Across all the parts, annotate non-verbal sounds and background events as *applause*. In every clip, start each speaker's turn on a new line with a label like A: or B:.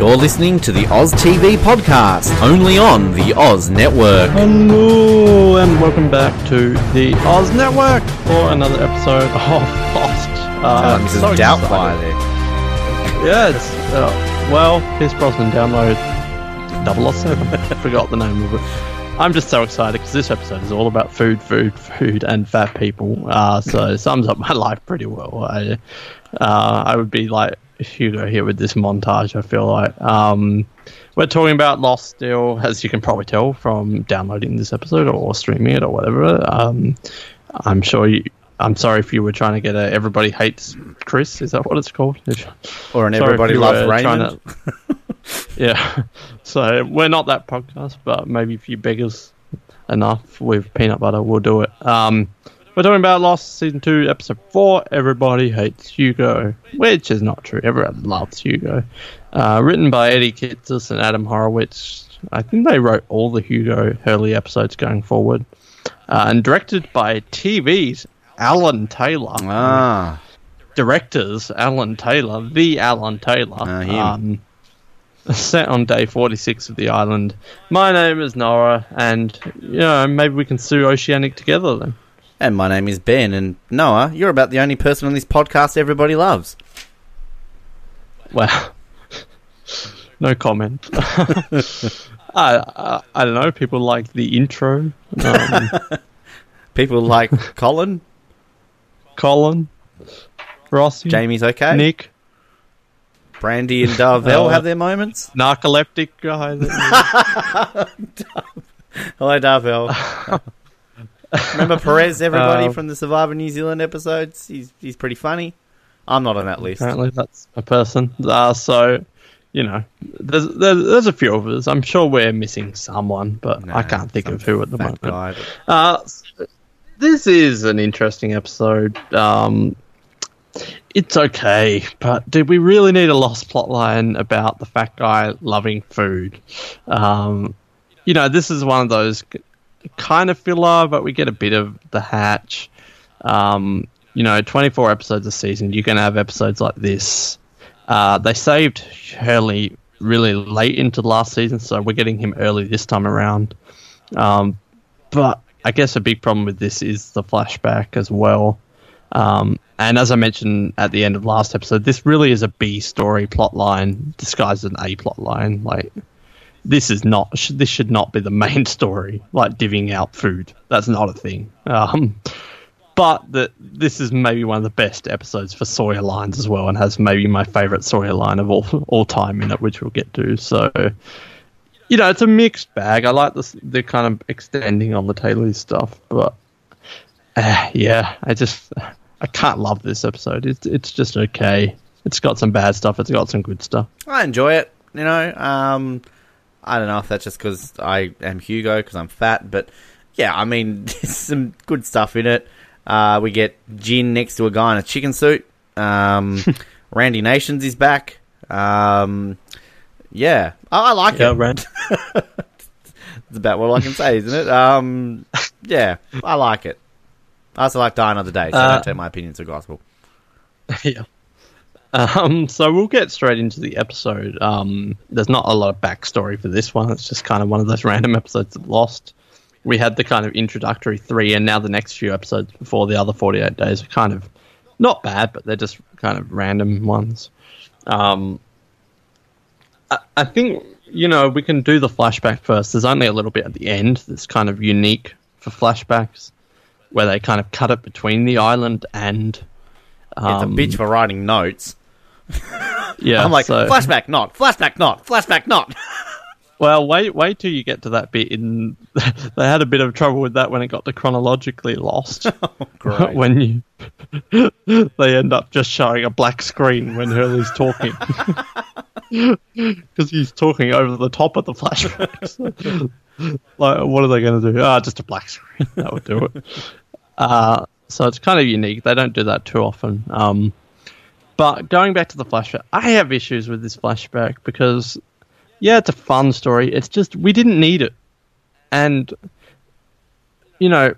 A: You're listening to the Oz TV podcast, only on the Oz Network.
B: Hello and welcome back to the Oz Network for another episode of Lost. Uh,
A: this is
B: so
A: Doubtfire
B: excited.
A: there.
B: Yeah, it's, uh, well, Pierce Brosnan download 007. *laughs* Forgot the name of it. I'm just so excited because this episode is all about food, food, food, and fat people. Uh, so it sums up my *laughs* life pretty well. I, uh, I would be like Hugo here with this montage. I feel like um, we're talking about Lost still, as you can probably tell from downloading this episode or streaming it or whatever. Um, I'm sure you. I'm sorry if you were trying to get a everybody hates Chris. Is that what it's called? *laughs*
A: Or an
B: Sorry
A: Everybody Loves Raymond.
B: to- *laughs* yeah. *laughs* So we're not that podcast, but maybe if you beg us enough with peanut butter, we'll do it. Um, we're talking about Lost season two, episode four. Everybody hates Hugo, which is not true. Everyone loves Hugo. Uh, written by Eddie Kitsis and Adam Horowitz. I think they wrote all the Hugo Hurley episodes going forward, uh, and directed by TV's Alan Taylor
A: Ah,
B: directors Alan Taylor, the Alan Taylor,
A: Ah,
B: um, set on day 46 of the island. My name is Noah, and you know maybe we can sue Oceanic together then.
A: And my name is Ben, and Noah, you're about the only person on this podcast everybody loves.
B: Well, *laughs* no comment. *laughs* I, I I don't know. People like the intro. Um, *laughs*
A: People like Colin,
B: Colin, Ross.
A: Jamie's okay,
B: Nick,
A: Brandy and Darvell
B: Uh,
A: have their moments.
B: narcoleptic guy.
A: Hello, Darvell. Remember *laughs* Perez, everybody
B: Um,
A: from the Survivor New Zealand episodes? He's he's pretty funny. I'm not on that list.
B: Apparently, that's a person. Uh, so, you know, there's, there's there's a few of us. I'm sure we're missing someone, but I can't think of who at the moment.
A: guy.
B: Uh, so this is an interesting episode. Um, it's okay, but did we really need a lost plotline about the fat guy loving food? Um, you know, this is one of those kind of filler, but we get a bit of the hatch. Um, you know, 24 episodes a season, going to have episodes like this. Uh, they saved Hurley really late into the last season, so we're getting him early this time around. Um, but I guess a big problem with this is the flashback as well. Um, and as I mentioned at the end of last episode, this really is a B story plot line disguised as an A plot line. Like this is not this should not be the main *laughs* story. Like divvying out food, that's not a thing. Um, but that this is maybe one of the best episodes for Sawyer lines as well, and has maybe my favorite Sawyer line of all all time in it, which we'll get to. So you know, it's a mixed bag. I like this the kind of extending on the Taylor stuff, but uh, yeah, I just I can't love this episode. It's it's just okay. It's got some bad stuff. It's got some good stuff.
A: I enjoy it. You know, um, I don't know if that's just because I am Hugo because I'm fat, but yeah, I mean, *laughs* there's some good stuff in it. Uh, we get Jin next to a guy in a chicken suit. Um, *laughs* Randy Nations is back. Um, yeah, I, I like it.
B: Rand. *laughs*
A: That's about what I can say, isn't it? Um, yeah, I like it. I also like Die Another Day, so
B: Uh,
A: don't take my opinions for gospel.
B: yeah. Um, so we'll get straight into the episode. Um, there's not a lot of backstory for this one. It's just kind of one of those *laughs* random episodes of Lost. We had the kind of introductory three, and now the next few episodes before the other 48 days are kind of not bad, but they're just kind of random ones. Um, I, I think you know we can do the flashback first. There's only a little bit at the end that's kind of unique for flashbacks, where they kind of cut it between the island and.
A: It's
B: Um,
A: a bitch for writing notes. *laughs*
B: Yeah,
A: I'm like,
B: so-
A: flashback not, flashback not, flashback not. *laughs*
B: Well, wait, wait till you get to that bit. In *laughs* they had a bit of trouble with that when it got to chronologically lost.
A: Great.
B: when you they end up just showing a black screen when Hurley's talking because he's talking over the top of the flashbacks. like, what are they going to do? Ah, just a black screen. That would do it. Uh, so it's kind of unique. They don't do that too often. Um, but going back to the flashback, I have issues with this flashback because yeah, it's a fun story. It's just we didn't need it, and you know,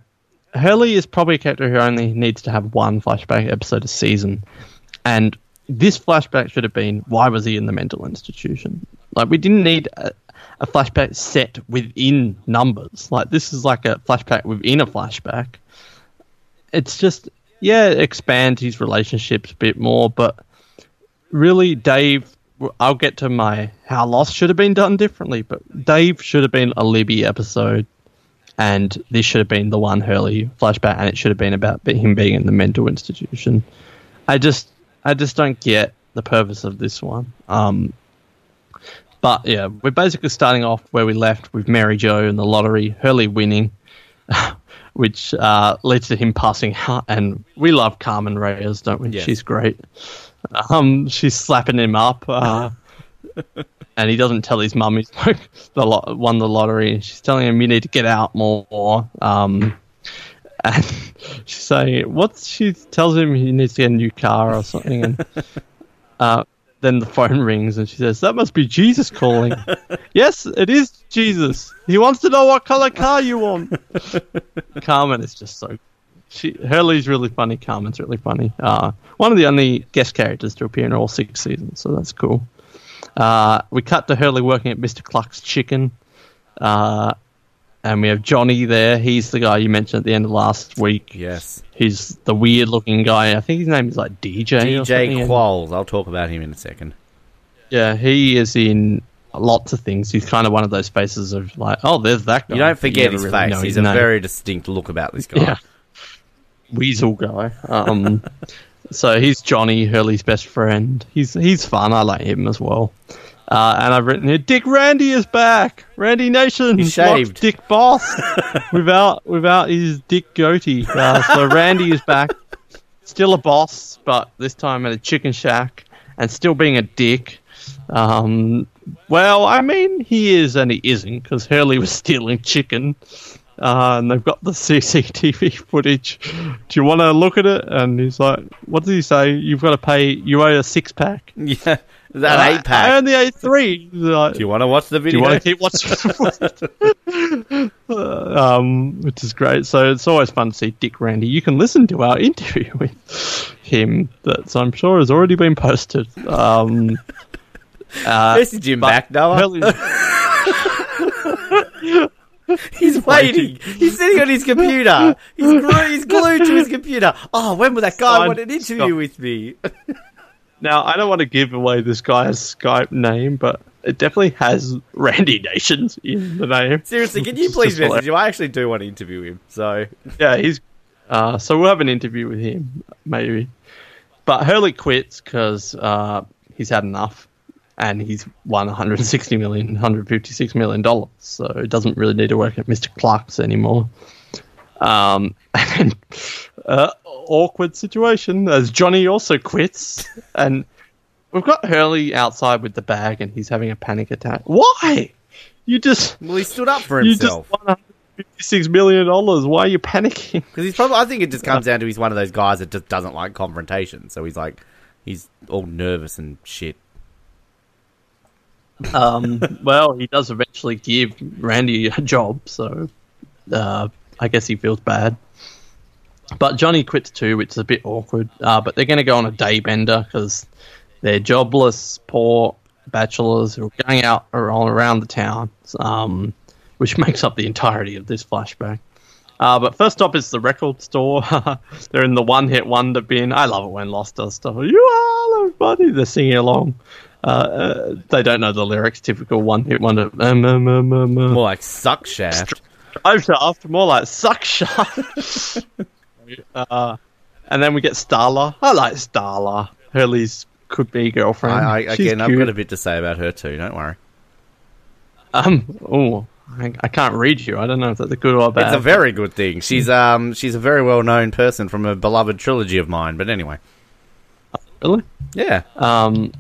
B: Hurley is probably a character who only needs to have one flashback episode a season, and this flashback should have been why was he in the mental institution? Like we didn't need a, a flashback set within numbers. Like this is like a flashback within a flashback. It's just yeah, expand his relationships a bit more, but really, Dave. I'll get to my how Lost should have been done differently, but Dave should have been a Libby episode, and this should have been the one Hurley flashback, and it should have been about him being in the mental institution. I just, I just don't get the purpose of this one. Um, but yeah, we're basically starting off where we left with Mary Jo and the lottery, Hurley winning, *laughs* which uh, leads to him passing out. And we love Carmen Reyes, don't we?
A: Yes.
B: She's great. Um, she's slapping him up, uh, *laughs* and he doesn't tell his mum he's like *laughs* the lo- won the lottery. She's telling him you need to get out more. Um, and *laughs* she's saying, "What?" She tells him he needs to get a new car or something, and uh, then the phone rings, and she says, "That must be Jesus calling." *laughs* yes, it is Jesus. He wants to know what color car you want. *laughs* Carmen is just so. She Hurley's really funny. Carmen's really funny. Uh, one of the only guest characters to appear in all six seasons, so that's cool. Uh, we cut to Hurley working at Mr. Cluck's Chicken. Uh, and we have Johnny there. He's the guy you mentioned at the end of last week.
A: Yes.
B: He's the weird looking guy. I think his name is like DJ.
A: DJ Qualls. I'll talk about him in a second.
B: Yeah, he is in lots of things. He's kind of one of those faces of like, oh, there's that guy.
A: You don't forget
B: never
A: his
B: really
A: face. He's a
B: name.
A: very distinct look about this guy.
B: yeah weasel guy. Um, *laughs* so he's Johnny Hurley's best friend. He's he's fun. I like him as well. Uh, and I've written here, Dick Randy is back. Randy Nation.
A: He's shaved.
B: Dick Boss *laughs* without without his Dick goatee. Uh, so Randy is back, still a boss, but this time at a chicken shack, and still being a dick. Um, well, I mean, he is and he isn't because Hurley was *laughs* stealing chicken. Uh, and they've got the CCTV footage. Do you want to look at it? And he's like, "What does he say? You've got to pay. You owe a six pack. *laughs*
A: Yeah. That
B: I-
A: eight
B: I
A: pack.
B: only ate three. Like,
A: Do you want to watch the video?
B: do you want to keep watching? *laughs* um, which is great. So it's always fun to see Dick Randy. You can listen to our *laughs* interview with him that I'm sure has already been posted. Um, uh,
A: Message him
B: but
A: back, Noah.
B: Hurley- *laughs*
A: He's waiting. He's sitting on his computer. He's, glu- he's glued to his computer. Oh, when will that guy
B: Fine.
A: want an interview
B: Stop.
A: with me?
B: Now, I don't want to give away this guy's Skype name, but it definitely has Randy Nations in the name.
A: Seriously, can you please message him? I actually do want to interview him. So,
B: Yeah, he's. Uh, so we'll have an interview with him, maybe. But Hurley quits because uh, he's had enough, and he's won 160 million, 156 million dollars. So he doesn't really need to work at Mr. Cluck's anymore. Um, *laughs* and uh, awkward situation as Johnny also quits, *laughs* and we've got Hurley outside with the bag, and he's having a panic attack. Why? You just
A: well, he stood up for
B: you just
A: himself.
B: won 156 million dollars. Why are you panicking?
A: Because he's probably, I think it just comes *laughs* down to he's one of those guys that just doesn't like confrontation. So he's like, he's all nervous and shit.
B: Um, *laughs* well, he does eventually give Randy a job, so uh, I guess he feels bad. But Johnny quits too, which is a bit awkward. Uh, but they're going to go on a day bender because they're jobless, poor bachelors who are going out all around the town, um, which makes up the entirety of this flashback. Uh, but first stop is the record store. they're in the one hit wonder bin. I love it when Lost does stuff. You All Everybody. They're singing along. Uh, uh, they don't know the lyrics. Typical one hit wonder. Um, um, um, um, um.
A: More like suck shaft.
B: Drive shaft, more like suck shaft. Uh, and then we get Starla. I like Starla. Hurley's could be girlfriend.
A: I, I, again, I've got a bit to say about her too. Don't worry.
B: Um, oh, I, I can't read you. I don't know if that's a good or bad.
A: It's a very good thing. She's um she's a very well known person from a beloved trilogy of mine. But anyway,
B: really.
A: yeah.
B: Um,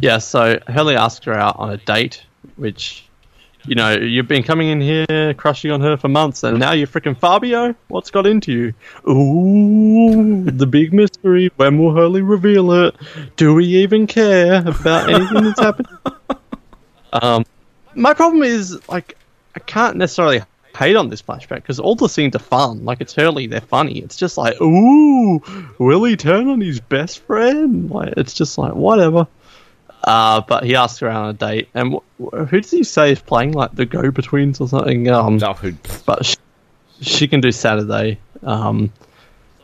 B: yeah. So Hurley asks her out on a date, which. You know, you've been coming in here crushing on her for months, and now you're freaking Fabio? What's got into you? Ooh, the big mystery. When will Hurley reveal it? Do we even care about anything that's happened? *laughs* Um, my problem is, like, I can't necessarily hate on this flashback because all the scenes are fun. Like it's Hurley, they're funny. It's just like, ooh, will he turn on his best friend? Like it's just like whatever. Uh, but he asks her out on a date, and wh- wh- who does he say is playing like the Go Betweens or something? Um,
A: Oh, who-
B: but she, she can do Saturday. Um,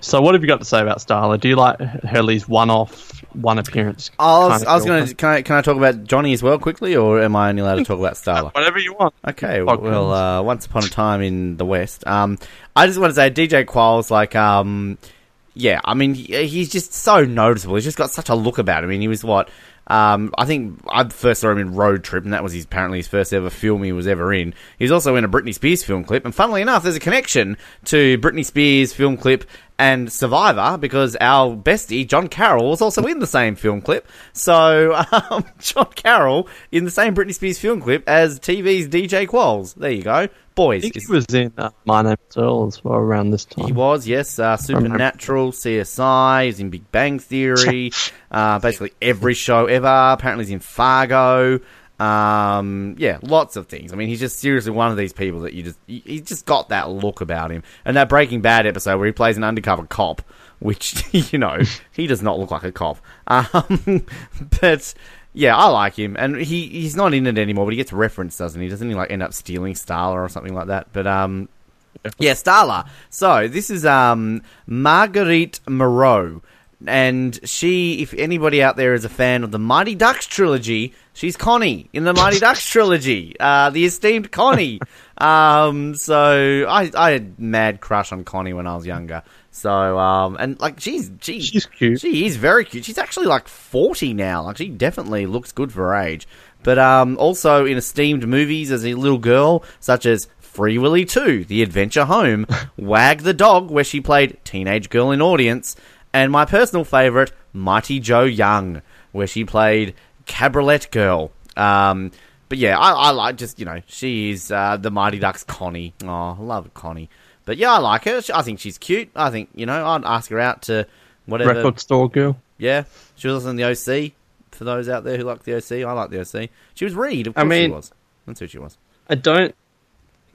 B: so what have you got to say about Starla? Do you like Hurley's one-off, one appearance?
A: I was,
B: kind of
A: I was going to. Can I, can I talk about Johnny as well quickly, or am I only allowed to talk about Starla? *laughs*
B: Whatever you want.
A: Okay,
B: Podcast.
A: well, uh, once upon a time in the West. Um, I just want to say DJ Qualls, like, um, yeah, I mean, he's just so noticeable. He's just got such a look about him. I mean, he was what? Um, I think I first saw him in Road Trip, and that was his apparently his first ever film he was ever in. He was also in a Britney Spears film clip, and funnily enough, there's a connection to Britney Spears film clip and Survivor because our bestie John Carroll was also in the same film clip. So *laughs* um, John Carroll in the same Britney Spears film clip as TV's DJ Qualls. There you go, boys.
B: he was in uh, My Name is Earl as well around this time.
A: he was, yes. Uh, Supernatural, CSI, he's in Big Bang Theory, *laughs* uh, basically every show ever. Apparently, he's in Fargo. Um, yeah, lots of things. I mean, he's just seriously one of these people that you just, he- he's just got that look about him. And that Breaking Bad episode where he plays an undercover cop, which, *laughs* you know, he does not look like a cop. Um, *laughs* but, yeah, I like him. And he, he's not in it anymore, but he gets referenced, doesn't he? Doesn't he, like, end up stealing Starla or something like that? But, um, yeah, Starla. So this is um Marguerite Moreau, and she, if anybody out there is a fan of the Mighty Ducks trilogy, she's Connie in the Mighty Ducks trilogy, uh, the esteemed Connie. *laughs* Um, so I I had mad crush on Connie when I was younger. So um, and like she's she,
B: She's cute.
A: She is very cute. She's actually like forty now. Like she definitely looks good for her age. But um, also in esteemed movies as a little girl, such as Free Willy 2, The Adventure Home, *laughs* Wag the Dog, where she played teenage girl in audience, and my personal favourite, Mighty Joe Young, where she played Cabriolet Girl. Um, but yeah, I, I like just, you know, she is uh, the Mighty Ducks Connie. Oh, I love Connie. But yeah, I like her. I think she's cute. I think, you know, I'd ask her out to whatever.
B: Record store girl.
A: Yeah, she was in the OC. For those out there who like the OC, I like the OC. She was Reed. Of
B: I
A: course
B: mean-
A: she was. That's who she was.
B: I don't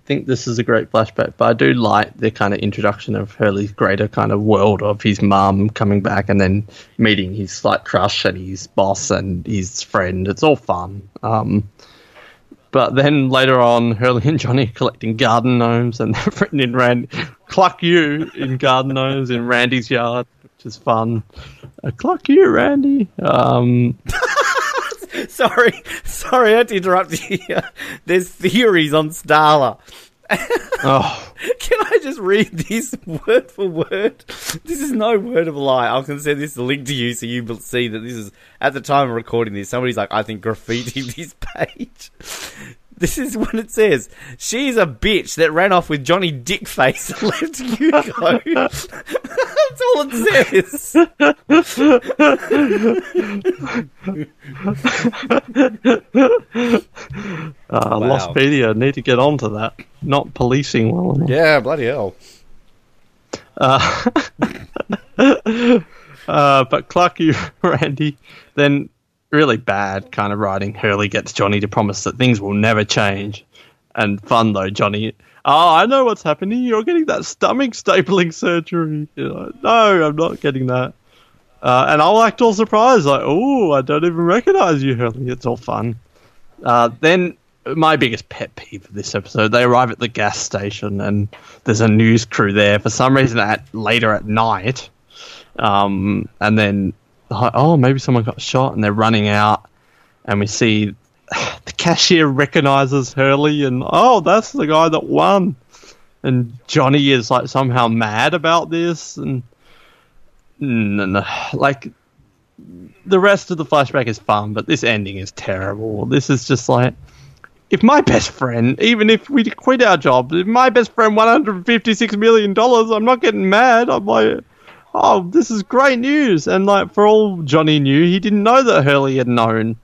B: think this is a great flashback, but I do like the kind of introduction of Hurley's greater kind of world of his mum coming back and then meeting his like crush and his boss and his friend. It's all fun. Um, but then later on, Hurley and Johnny are collecting garden gnomes and *laughs* they're written in Rand Cluck you in garden gnomes in Randy's yard, which is fun. Uh, cluck you, Randy. Um, *laughs*
A: Sorry, sorry, I had to interrupt you. *laughs* There's theories on Starla.
B: Oh, *laughs*
A: Can I just read this word for word? This is no word of a lie. I can send this link to you so you will see that this is at the time of recording this. Somebody's like, I think graffiti *laughs* this page. *laughs* This is what it says. She's a bitch that ran off with Johnny Dickface and left Hugo. *laughs* That's all it says.
B: uh,
A: Wow.
B: Lost Media need to get onto that. Not policing well enough.
A: Yeah, bloody hell.
B: Uh, *laughs* uh, but Clucky Randy, then really bad kind of writing. Hurley gets Johnny to promise that things will never change. And fun though, Johnny. Oh, I know what's happening. You're getting that stomach stapling surgery. Like, no, I'm not getting that. Uh, and I'll act all surprised, like, oh, I don't even recognize you, Hurley. It's all fun. Uh, then my biggest pet peeve of this episode, they arrive at the gas station and there's a news crew there for some reason at later at night. Um, and then like, oh, maybe someone got shot and they're running out and we see *sighs* the cashier recognizes Hurley and oh, that's the guy that won. And Johnny is like somehow mad about this and no, like the rest of the flashback is fun, but this ending is terrible. This is just like if my best friend, even if we quit our job, if my best friend one hundred fifty six million dollars, I'm not getting mad. I'm like, oh, this is great news. And like for all Johnny knew, he didn't know that Hurley had known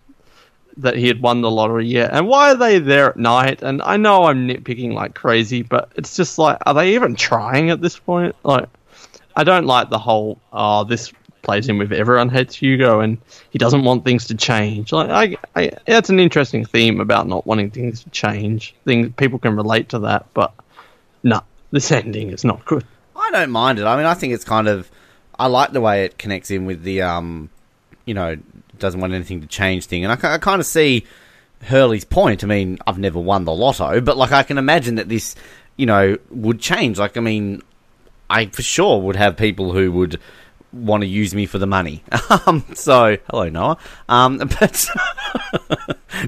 B: that he had won the lottery yet. And why are they there at night? And I know I'm nitpicking like crazy, but it's just like, are they even trying at this point? Like, I don't like the whole, oh, this plays in with everyone hates Hugo and he doesn't want things to change. Like, I, I, that's an interesting theme about not wanting things to change. Things people can relate to that, but nah, this ending is not good.
A: I don't mind it. I mean, I think it's kind of. I like the way it connects in with the, um, you know, doesn't want anything to change thing, and I, I kind of see Hurley's point. I mean, I've never won the lotto, but like I can imagine that this, you know, would change. Like, I mean, I for sure would have people who would want to use me for the money. *laughs* Um, so, hello Noah. Um, *laughs* but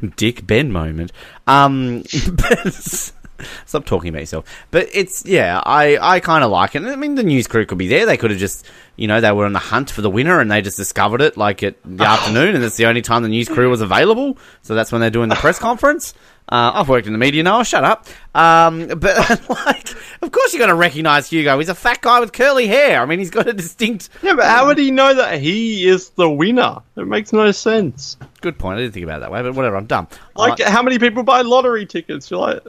A: *laughs* Dick Ben moment. Um, but *laughs* stop talking about yourself. But it's yeah, I I kind of like it. I mean, the news crew could be there. They could have just you know they were on the hunt for the winner and they just discovered it like at the afternoon, and it's the only time the news crew was available. So that's when they're doing the press *laughs* conference. Uh, I've worked in the media, now. Shut up. Um, but *laughs* like, of course you're going to recognise Hugo. He's a fat guy with curly hair. I mean, he's got a distinct.
B: Yeah, but how would he know that he is the winner? It makes no sense.
A: Good point. I didn't think about it that way, but whatever. I'm dumb.
B: Like, how many people buy lottery tickets? You're like,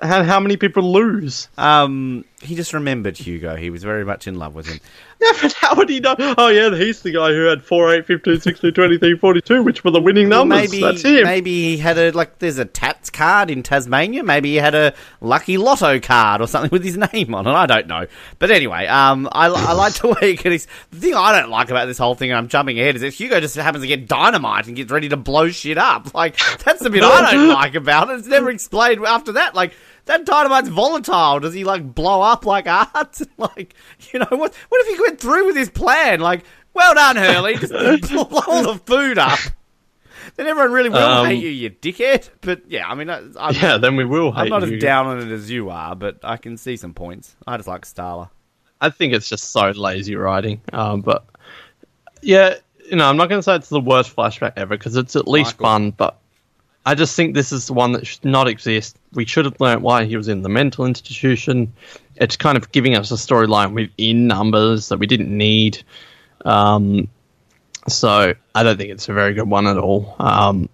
B: how, how many people lose?
A: Um, he just remembered Hugo. He was very much in love with him. *laughs*
B: Yeah, but how would he know? Oh, yeah, he's the guy who had 4, 8, 15, 16, 23, 42, which were the winning
A: Well,
B: numbers.
A: maybe
B: That's him.
A: maybe he had a like. There's a Tatts card in Tasmania. Maybe he had a lucky lotto card or something with his name on it. I don't know. But anyway, um, I, I like the way he gets. The thing I don't like about this whole thing, and I'm jumping ahead, is that Hugo just happens to get dynamite and gets ready to blow shit up. Like that's the bit I *laughs* don't like about it. It's never explained after that. Like. That dynamite's volatile. Does he like blow up like art? *laughs* like, you know, what? What if he went through with his plan? Like, well done, Hurley. Just *laughs* blow all the food up. Then everyone really will
B: Um,
A: hate you, you dickhead. But yeah, I mean, I, I'm,
B: Yeah, then we will hate
A: I'm not
B: you.
A: as down on it as you are, but I can see some points. I just like Starla.
B: I think it's just so lazy writing. Um, but yeah, you know, I'm not going to say it's the worst flashback ever because it's at least
A: Michael.
B: fun. But I just think this is the one that should not exist. We should have learnt why he was in the mental institution. It's kind of giving us a storyline within numbers that we didn't need. Um, so I don't think it's a very good one at all. Um,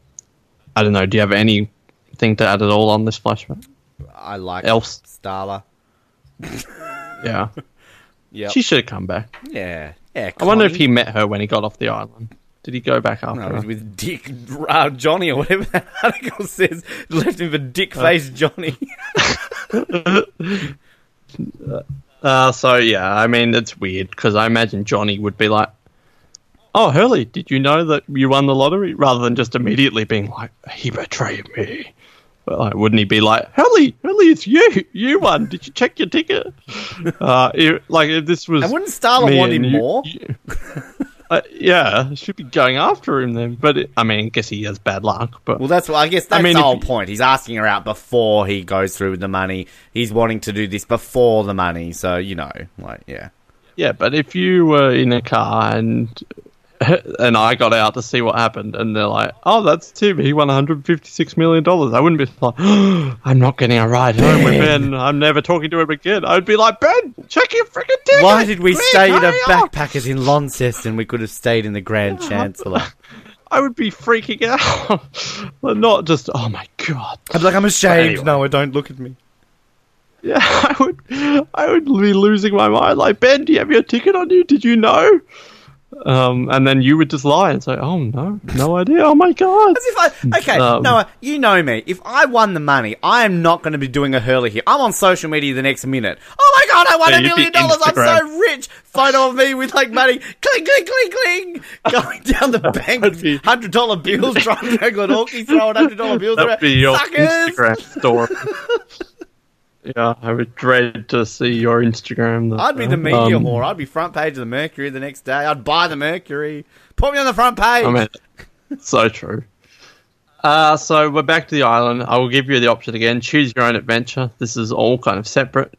B: I don't know. Do you have anything to add at all on this flashback?
A: I like
B: Else?
A: Starla. *laughs*
B: Yeah, *laughs*
A: Yeah,
B: she should have come back.
A: yeah, yeah.
B: I wonder if he met her when he got off the island. Did he go back after
A: No,
B: her?
A: it was with Dick uh, Johnny or whatever that *laughs* article says. Left him for Dick Face Johnny. *laughs*
B: Uh, so yeah, I mean it's weird because I imagine Johnny would be like, "Oh, Hurley, did you know that you won the lottery?" Rather than just immediately being like, "He betrayed me." But like, wouldn't he be like, "Hurley, Hurley, it's you. You won. Did you check your ticket?" *laughs* uh, if, like if this was,
A: and wouldn't Starla
B: me
A: want
B: and
A: him
B: you-
A: more?
B: you- uh, yeah, should be going after him then. But it, I mean, I guess he has bad luck. But
A: Well, that's I guess that's
B: mean,
A: the whole
B: you-
A: point. He's asking her out before he goes through with the money. He's wanting to do this before the money, so you know, like yeah.
B: Yeah, but if you were in a car and *laughs* and I got out to see what happened, and they're like, "Oh, that's Tim. He won 156 million dollars." I wouldn't be like, oh, *gasps* "I'm not getting a ride home with Ben. I'm never talking to him again." I'd be like, "Ben, check your freaking ticket.
A: Why did we
B: Quick,
A: stay in a
B: up."
A: backpackers in Launceston? We could have stayed in the Grand *laughs* Chancellor.
B: I would be freaking out, *laughs* but not just, "Oh my god."
A: I'd be like, I'm ashamed.
B: Anyway.
A: No, don't look at me.
B: Yeah, I would. I would be losing my mind. Like, Ben, do you have your ticket on you? Did you know? Um, and then you would just lie and say, "Oh no, no idea. Oh my god."
A: As if I okay,
B: Um,
A: Noah, you know me. If I won the money, I am not going to be doing a hurley here. I'm on social media the next minute. Oh my god, I won a million dollars! I'm so rich. Photo of me with like money, cling, cling, cling, cling, going down the *laughs* bank, hundred dollar bills, driving to Glenorchy, throwing hundred dollar bills
B: That'd
A: around.
B: be your
A: Suckers!
B: Instagram story. *laughs* yeah, I would dread to see your Instagram. though.
A: I'd be the media
B: Um,
A: whore. I'd be front page of the Mercury the next day. I'd buy the Mercury. Put me on the front page.
B: I mean, so true. Uh, so we're back to the island. I will give you the option again. Choose your own adventure. This is all kind of separate.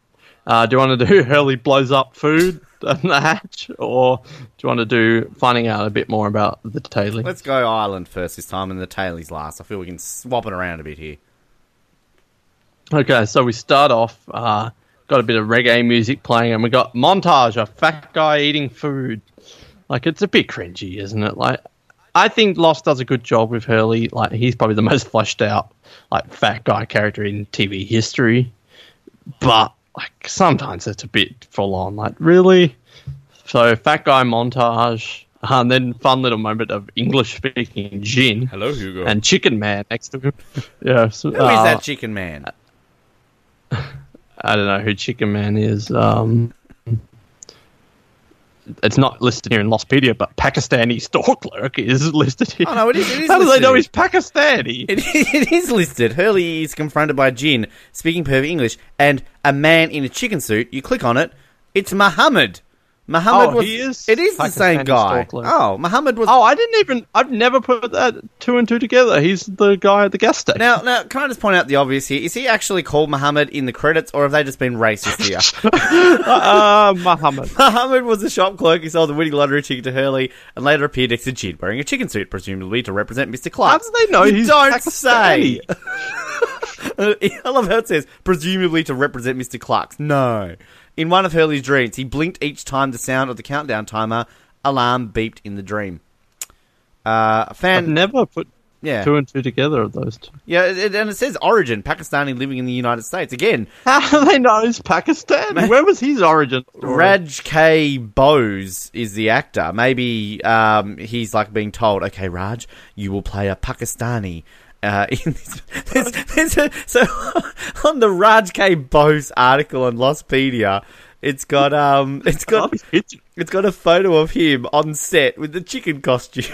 B: Uh, do you want to do *laughs* Hurley blows up food in the hatch, or do you want to do finding out a bit more about the Taily?
A: Let's go Ireland first this time, and the Tailies last. I feel we can swap it around a bit here.
B: Okay, so we start off. Uh, got a bit of reggae music playing, and we got montage of fat guy eating food. Like it's a bit cringy, isn't it? Like I think Lost does a good job with Hurley. Like he's probably the *laughs* most fleshed out like fat guy character in TV history. But like sometimes it's a bit full on. Like really. So fat guy montage, and then fun little moment of English speaking Jin
A: Hello, Hugo.
B: and Chicken Man next to him. *laughs* yeah, so,
A: Who is
B: uh,
A: that chicken man? *laughs*
B: I don't know who Chicken Man is. Um, it's not listed here in Lostpedia, but Pakistani store clerk is listed here.
A: Oh, no, it is- it is *laughs*
B: How do they know he's Pakistani?
A: It, *laughs* it is listed. Hurley is confronted by Jin, speaking perfect English, and a man in a chicken suit. You click on it, it's Muhammad. Muhammad
B: Oh,
A: was.
B: he is
A: it is the same guy. Oh, Muhammad was.
B: Oh, I didn't even. I've never put that two and two together. He's the guy at the gas station.
A: Now, now, can I just point out the obvious here? Is he actually called Muhammad in the credits, or have they just been racist here? *laughs*
B: uh, Muhammad. *laughs*
A: Muhammad was a shop clerk who sold the winning lottery ticket to Hurley, and later appeared next to Jin wearing a chicken suit, presumably to represent Mr. Cluck.
B: How do they know
A: you
B: he's
A: don't
B: Pakistani?
A: say. *laughs* I love how it says presumably to represent Mr. Cluck's. No. In one of Hurley's dreams, he blinked each time the sound of the countdown timer alarm beeped in the dream. Uh, a
B: I've
A: fan,
B: never put
A: yeah,
B: two and two together of those two.
A: yeah, it, and it says origin Pakistani living in the United States. Again, *laughs*
B: How do they know he's Pakistani? Where was his origin? story?
A: Raj K. Bose is the actor. Maybe um, he's like being told, "Okay, Raj, you will play a Pakistani." Uh, *laughs* in this, there's, there's a, so *laughs* on the Raj K. Bose article on Lostpedia, it's got um, it's got it's got a photo of him on set with the chicken costume. *laughs*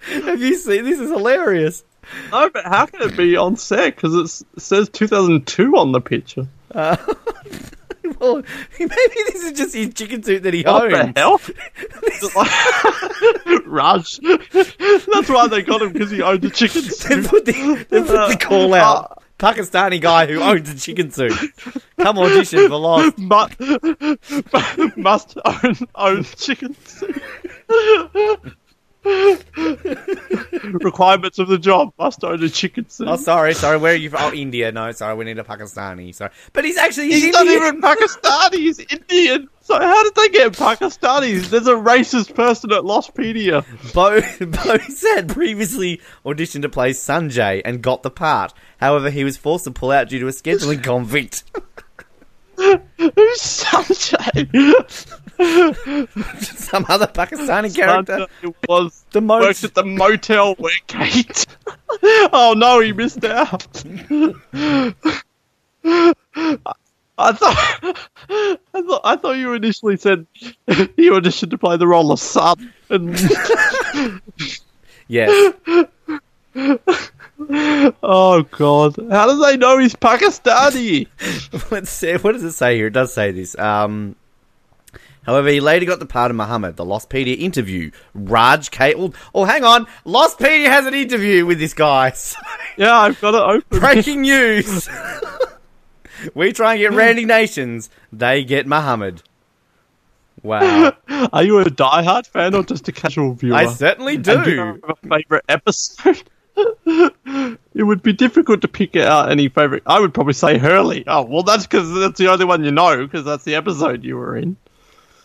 A: Have you seen this? Is hilarious.
B: No, but how can it be on set? Because it says 2002 on the picture. *laughs*
A: Well, maybe this is just his chicken suit that he
B: What the
A: owns.
B: hell? *laughs* Raj. That's why they got him because he owned the chicken *laughs*
A: They
B: suit.
A: put the, they put the call uh, out. Pakistani guy who owns a chicken suit. Come on audition for Lost.
B: But must own own chicken suit. *laughs* Requirements of the job must own a chicken suit.
A: Oh, sorry, sorry. Where are you from? Oh, India. No, sorry. We need a Pakistani. Sorry, but he's actually
B: He's
A: Indian.
B: not even Pakistani. He's Indian. So how did they get Pakistanis? There's a racist person at Lostpedia.
A: Bo, *laughs* Bo said previously auditioned to play Sanjay and got the part. However, he was forced to pull out due to a scheduling *laughs* conflict.
B: Who's Sanjay? *laughs*
A: Some other Pakistani character.
B: Sanjay was
A: The most-
B: worked at the motel where Kate. *laughs* oh no, he missed out. I thought, I thought, I thought you initially said you auditioned to play the role of son, and
A: Yes.
B: oh god, how do they know he's Pakistani? *laughs*
A: Let's see. What does it say here? It does say this. Um, however, he later got the part of Muhammad. The Lostpedia interview. Raj K. Oh, oh, hang on. Lostpedia has an interview with this guy. *laughs*
B: Yeah, I've got it open.
A: Breaking news. *laughs* we try and get Randy Nations. They get Muhammad. Wow. *laughs*
B: Are you a diehard fan or just a casual viewer?
A: I certainly
B: And do you
A: do.
B: have a favorite episode? it would be difficult to pick out any favorite. I would probably say Hurley. Oh, well, that's because that's the only one you know because that's the episode you were in.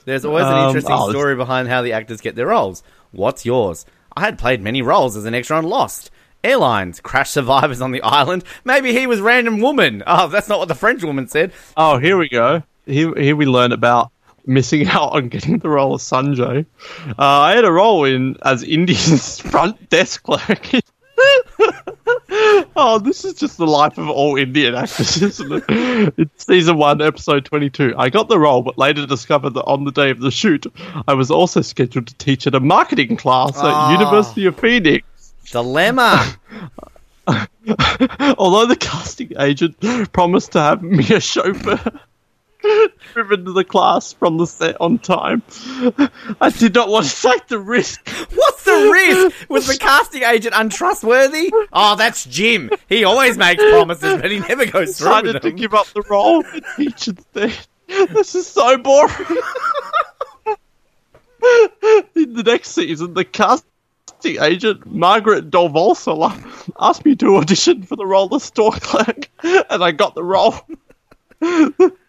A: There's always an
B: Um,
A: interesting
B: oh,
A: story behind how the actors get their roles. What's yours? I had played many roles as an extra on Lost. Airlines, crash survivors on the island. Maybe he was random woman. Oh, that's not what the French woman said.
B: Oh, here we go. Here, here we learn about missing *laughs* out on getting the role of Sanjay. Uh, I had a role in as India's *laughs* front desk clerk. *laughs* oh, this is just the life of all Indian actors, isn't it? It's season one, episode twenty-two. I got the role, but later discovered that on the day of the shoot, I was also scheduled to teach at a marketing class
A: Oh.
B: at ah. University of Phoenix.
A: Dilemma. *laughs*
B: Although the casting agent promised to have me a chauffeur *laughs* driven to the class from the set on time, I did not want to take the risk.
A: What's Was the casting agent untrustworthy? Oh, that's Jim. He always makes promises, but he never goes through
B: Decided
A: with
B: to
A: them.
B: give up the role and teach instead. This is so boring. In the next season, the casting agent Margaret Doversola asked me to audition for the role of store clerk, and I got the role.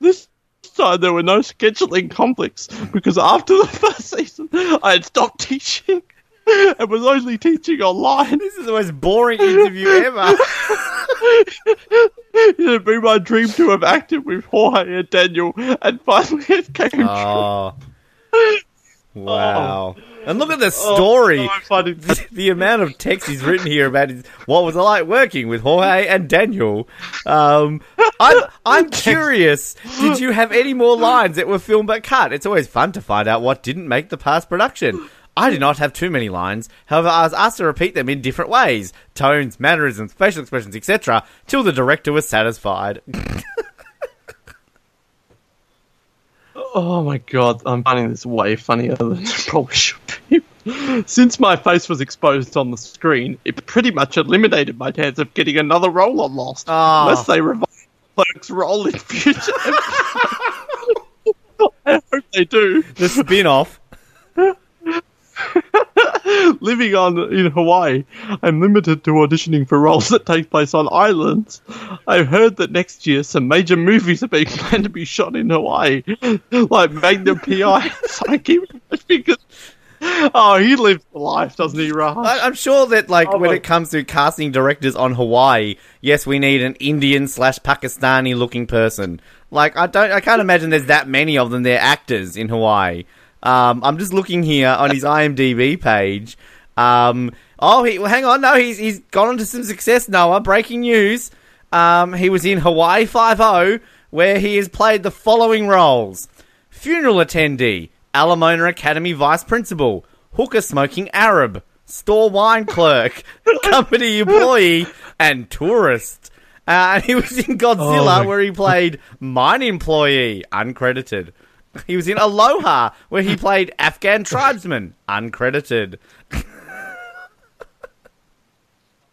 B: this time there were no scheduling conflicts because after the first season, I had stopped teaching and was only teaching online.
A: This is the most boring interview ever.
B: it had been my dream to have acted with Jorge and Daniel, and finally it came true. *laughs*
A: Oh. Wow. And look at the story.
B: Oh, funny. *laughs*
A: the, the amount of text he's written here about his, what was it like working with Jorge and Daniel. Um, I'm, I'm *laughs* curious. Did you have any more lines that were filmed but cut? It's always fun to find out what didn't make the past production. I did not have too many lines. However, I was asked to repeat them in different ways tones, mannerisms, facial expressions, etc. till the director was satisfied. *laughs*
B: Oh my god, I'm finding this way funnier than it probably should be. *laughs* Since my face was exposed on the screen, it pretty much eliminated my chance of getting another role on Lost.
A: Oh.
B: Unless they revive Clerk's role in future. *laughs* I hope they do.
A: the spin off. *laughs*
B: Living on in Hawaii, I'm limited to auditioning for roles that take place on islands. I've heard that next year some major movies are being *laughs* planned to be shot in Hawaii, like Magnum PI. so I keep *laughs* my fingers. Oh, he lives the life, doesn't he, Raj?
A: I, I'm sure that, like,
B: Oh
A: when
B: my-
A: it comes to casting directors on Hawaii, yes, we need an Indian slash Pakistani looking person. Like, I don't, I can't imagine there's that many of them. They're actors in Hawaii. Um, I'm just looking here on his IMDb page. Um, oh, he, well, hang on, no, he's he's gone on to some success. Noah, breaking news. Um, he was in Hawaii Five O, where he has played the following roles: funeral attendee, Alamona Academy vice principal, hooker smoking Arab, store wine clerk, *laughs* company employee, and tourist. Uh, and he was in Godzilla,
B: Oh
A: where he played mine employee, uncredited. *laughs* He was in Aloha, where he played Afghan tribesman, uncredited.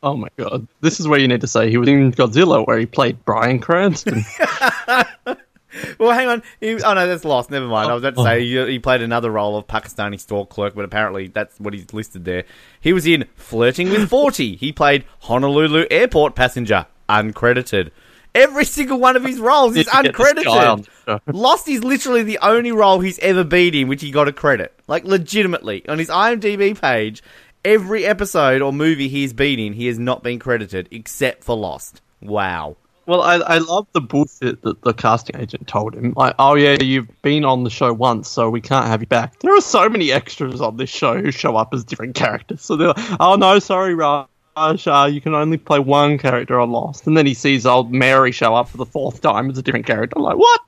B: Oh my god. This is where you need to say he was in Godzilla where he played Bryan Cranston. *laughs* *laughs*
A: Well, hang on. He, oh no, that's lost. Never mind. I was about to oh. say he, he played another role of Pakistani store clerk, but apparently that's what he's listed there. He was in Flirting with Forty. He played Honolulu airport passenger, uncredited. Every single one of his roles is
B: Need to get this guy on
A: uncredited. Lost is literally the only role he's ever been in which he got a credit. Like legitimately on his IMDb page, every episode or movie he's been in, he has not been credited except for Lost. Wow.
B: Well, I, I love the bullshit that the casting agent told him. Like, oh yeah, you've been on the show once, so we can't have you back. There are so many extras on this show who show up as different characters. So they're like, oh no, sorry, Raj, uh, you can only play one character on Lost. And then he sees old Mary show up for the fourth time as a different character. I'm like, what?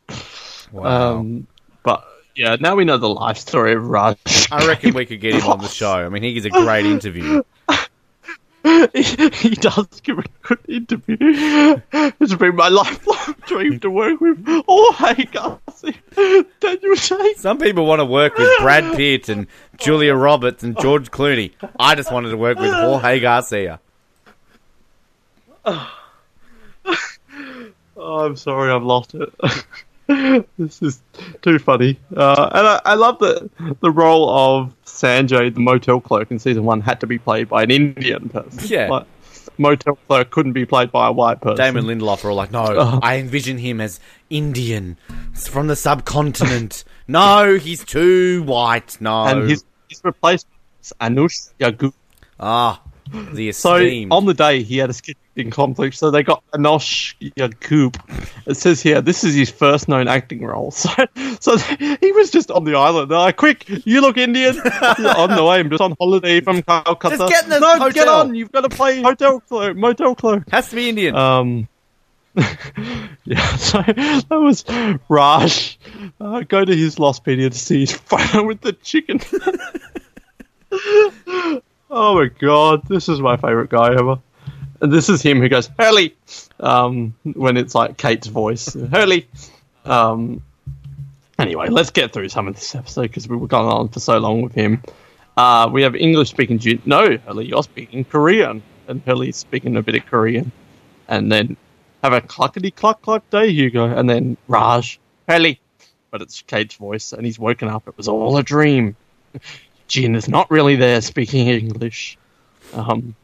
A: Wow.
B: Um, but yeah, now we know the life story of Raj.
A: I reckon we could get him on the *laughs* show. I mean, he gives a great interview.
B: He, *laughs* he does give a good interview. It's been my lifelong dream to work with. Oh, hey, Garcia. Daniel Shea.
A: Some people want to work with Brad Pitt and Julia Roberts and George Clooney. I just wanted to work with Jorge Garcia. *sighs*
B: Oh, I'm sorry, I've lost it. *laughs* *laughs* this is too funny. Uh, and I, I love that the role of Sanjay, the motel clerk in season one, had to be played by an Indian person.
A: Yeah.
B: Like, motel clerk couldn't be played by a white person.
A: Damon Lindelof are all like, no, *laughs*
B: Oh.
A: I envision him as Indian from the subcontinent. *laughs* no, he's too white. No.
B: And his, his replacement is Anush Yagu.
A: ah, the *laughs*
B: So on the day he had a scheduling conflict, so they got Anosh Yakub. It says here this is his first known acting role. *laughs* So, so he was just on the island. They're like, "Quick, you look Indian." *laughs* on the way, I'm just on holiday from Calcutta.
A: Just get in the
B: no, get on. You've got to play hotel clerk, motel clerk.
A: Has to be Indian.
B: Um, yeah, so that was Raj. Uh, go to his Lostpedia to see his photo with the chicken. Oh my god, this is my favorite guy ever. And this is him who goes Hurley um, when it's like Kate's voice. Hurley. Um, anyway, let's get through some of this episode because we were going on for so long with him. Uh, we have English speaking. Jun- no, Hurley, you're speaking Korean, and Hurley's speaking a bit of Korean and then have a cluckety cluck cluck day, Hugo, and then Raj, Hurley. But it's Kate's voice, and he's woken up. It was all a dream. *laughs* Jin is not really there speaking English. Um,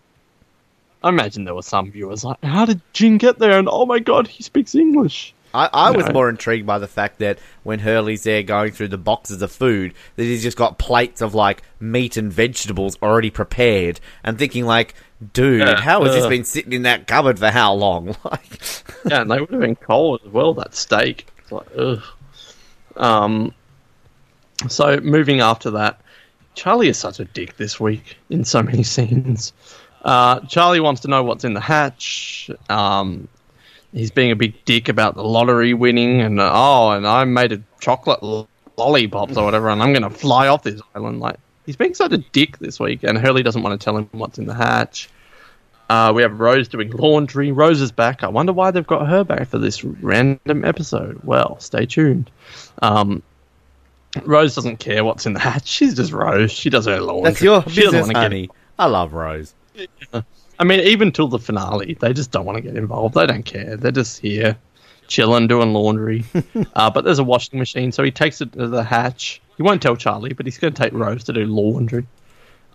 B: I imagine there were some viewers like, "How did Jin get there?" And oh my god, he speaks English.
A: I, I was
B: No.
A: more intrigued by the fact that when Hurley's there going through the boxes of food, that he's just got plates of like meat and vegetables already prepared, and thinking like, dude,
B: Yeah,
A: how has this been sitting in that cupboard for how long? *laughs* Like,
B: yeah, and they would have been cold as well. That steak. It's like, ugh. Um. So moving after that, Charlie is such a dick this week in so many *laughs* scenes. Uh, Charlie wants to know what's in the hatch. Um, he's being a big dick about the lottery winning, and uh, oh, and I made a chocolate lo- lollipops or whatever, and I'm going to fly off this island. Like he's being such a dick this week, and Hurley doesn't want to tell him what's in the hatch. Uh, we have Rose doing laundry. Rose is back. I wonder why they've got her back for this random episode. Well, stay tuned. Um, Rose doesn't care what's in the hatch. *laughs* She's just Rose. She does her laundry.
A: That's your
B: she doesn't
A: business,
B: get
A: honey. I love Rose.
B: I mean, even till the finale, they just don't want to get involved. They don't care. They're just here, chilling, doing laundry. *laughs* uh, but there's a washing machine, so he takes it to the hatch. He won't tell Charlie, but he's going to take Rose to do laundry.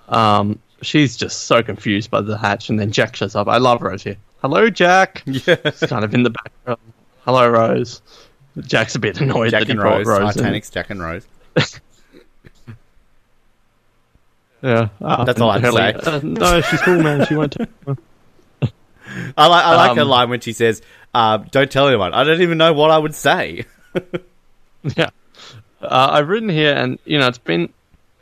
B: Um, she's just so confused by the hatch, and then Jack shows up. I love Rose here. Hello, Jack. *laughs*
A: Yeah.
B: It's kind of in the background. Hello, Rose. Jack's a bit annoyed
A: Jack
B: that he
A: and
B: brought
A: Rose.
B: Rose. in.
A: Titanic's Jack and Rose. *laughs*
B: Yeah, uh,
A: That's all I have to say.
B: Uh, no, she's cool, man. She won't. Tell.
A: I like I like her
B: Um,
A: line when she says, uh, "Don't tell anyone." I don't even know what I would say. *laughs*
B: Yeah. Uh, I've written here, and, you know, it's been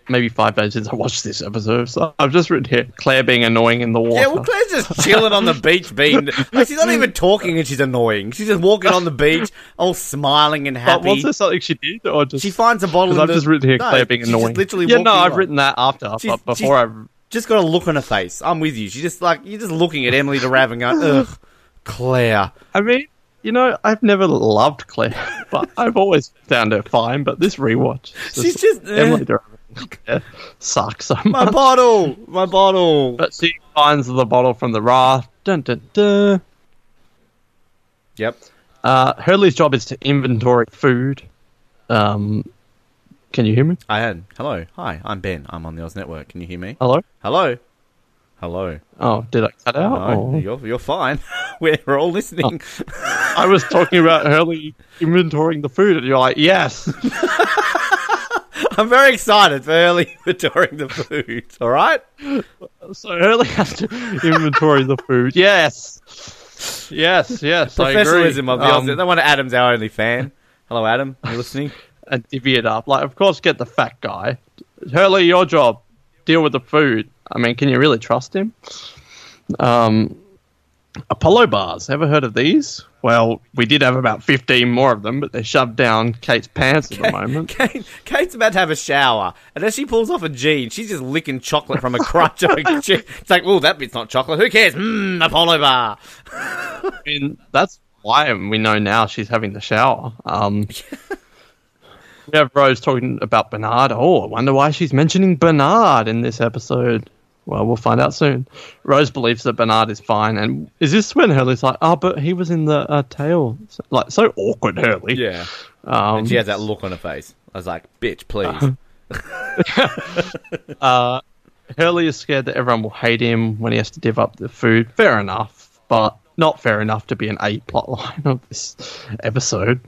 B: maybe five days since I watched this episode, so I've just written here Claire being annoying in the water.
A: Yeah, well, Claire's just chilling on the beach, being like, she's not even talking, and she's annoying. She's just walking on the beach, all smiling and
B: but
A: happy.
B: was there something she did, or just.
A: She finds a bottle.
B: I've
A: the-
B: just written here
A: No,
B: Claire being annoying.
A: literally
B: yeah, no, I've
A: on.
B: written that after,
A: She's-
B: but before I've.
A: Just got a look on her face. I'm with you. She's just like you're just looking at Emily de Rav and going, "Ugh, Claire."
B: I mean, you know, I've never loved Claire, *laughs* but I've always found her fine. But this rewatch,
A: She's just eh.
B: Emily Durham *laughs* Sucks so
A: my *laughs* bottle, my bottle.
B: But she finds the bottle from the raft. Dun, dun, dun.
A: Yep.
B: Uh, Hurley's job is to inventory food. Um, can you hear me?
A: I am. Hello, hi. I'm Ben. I'm on the Oz Network. Can you hear me?
B: Hello?
A: Hello. Hello.
B: Oh, did I cut out?
A: No,
B: or-
A: you're you're fine. *laughs* We're all listening.
B: I was talking about Hurley inventorying the food, and you're like, yes. *laughs*
A: I'm very excited for Hurley *laughs* inventorying the food. All right.
B: so Hurley has to inventory the food. Yes. Yes, yes. I agree.
A: Professionalism of the Oz.
B: Um,
A: No wonder Adam's our only fan. Hello, Adam. You listening? *laughs*
B: and divvy it up. Like, of course, get the fat guy. Hurley, your job. Deal with the food. I mean, can you really trust him? Um, Apollo bars. Ever heard of these? Well, we did have about 15 more of them, but they're shoved down Kate's pants at the moment. *laughs*
A: Kate, Kate's about to have a shower, and as she pulls off a jean, she's just licking chocolate from a crutch. of a *laughs* it's like, oh, that bit's not chocolate. Who cares? Mmm, Apollo bar.
B: I mean, that's why we know now she's having the shower. Um, *laughs* we have Rose talking about Bernard. Oh, I wonder why she's mentioning Bernard in this episode. Well, we'll find out soon. Rose believes that Bernard is fine, and is this when Hurley's like, "Oh, but he was in the uh, tail." So- Like so awkward, Hurley.
A: Yeah.
B: Um,
A: And she has that look on her face. I was like, bitch, please. *laughs*
B: uh, Hurley is scared that everyone will hate him when he has to give up the food. Fair enough, but not fair enough to be an A plot line of this episode.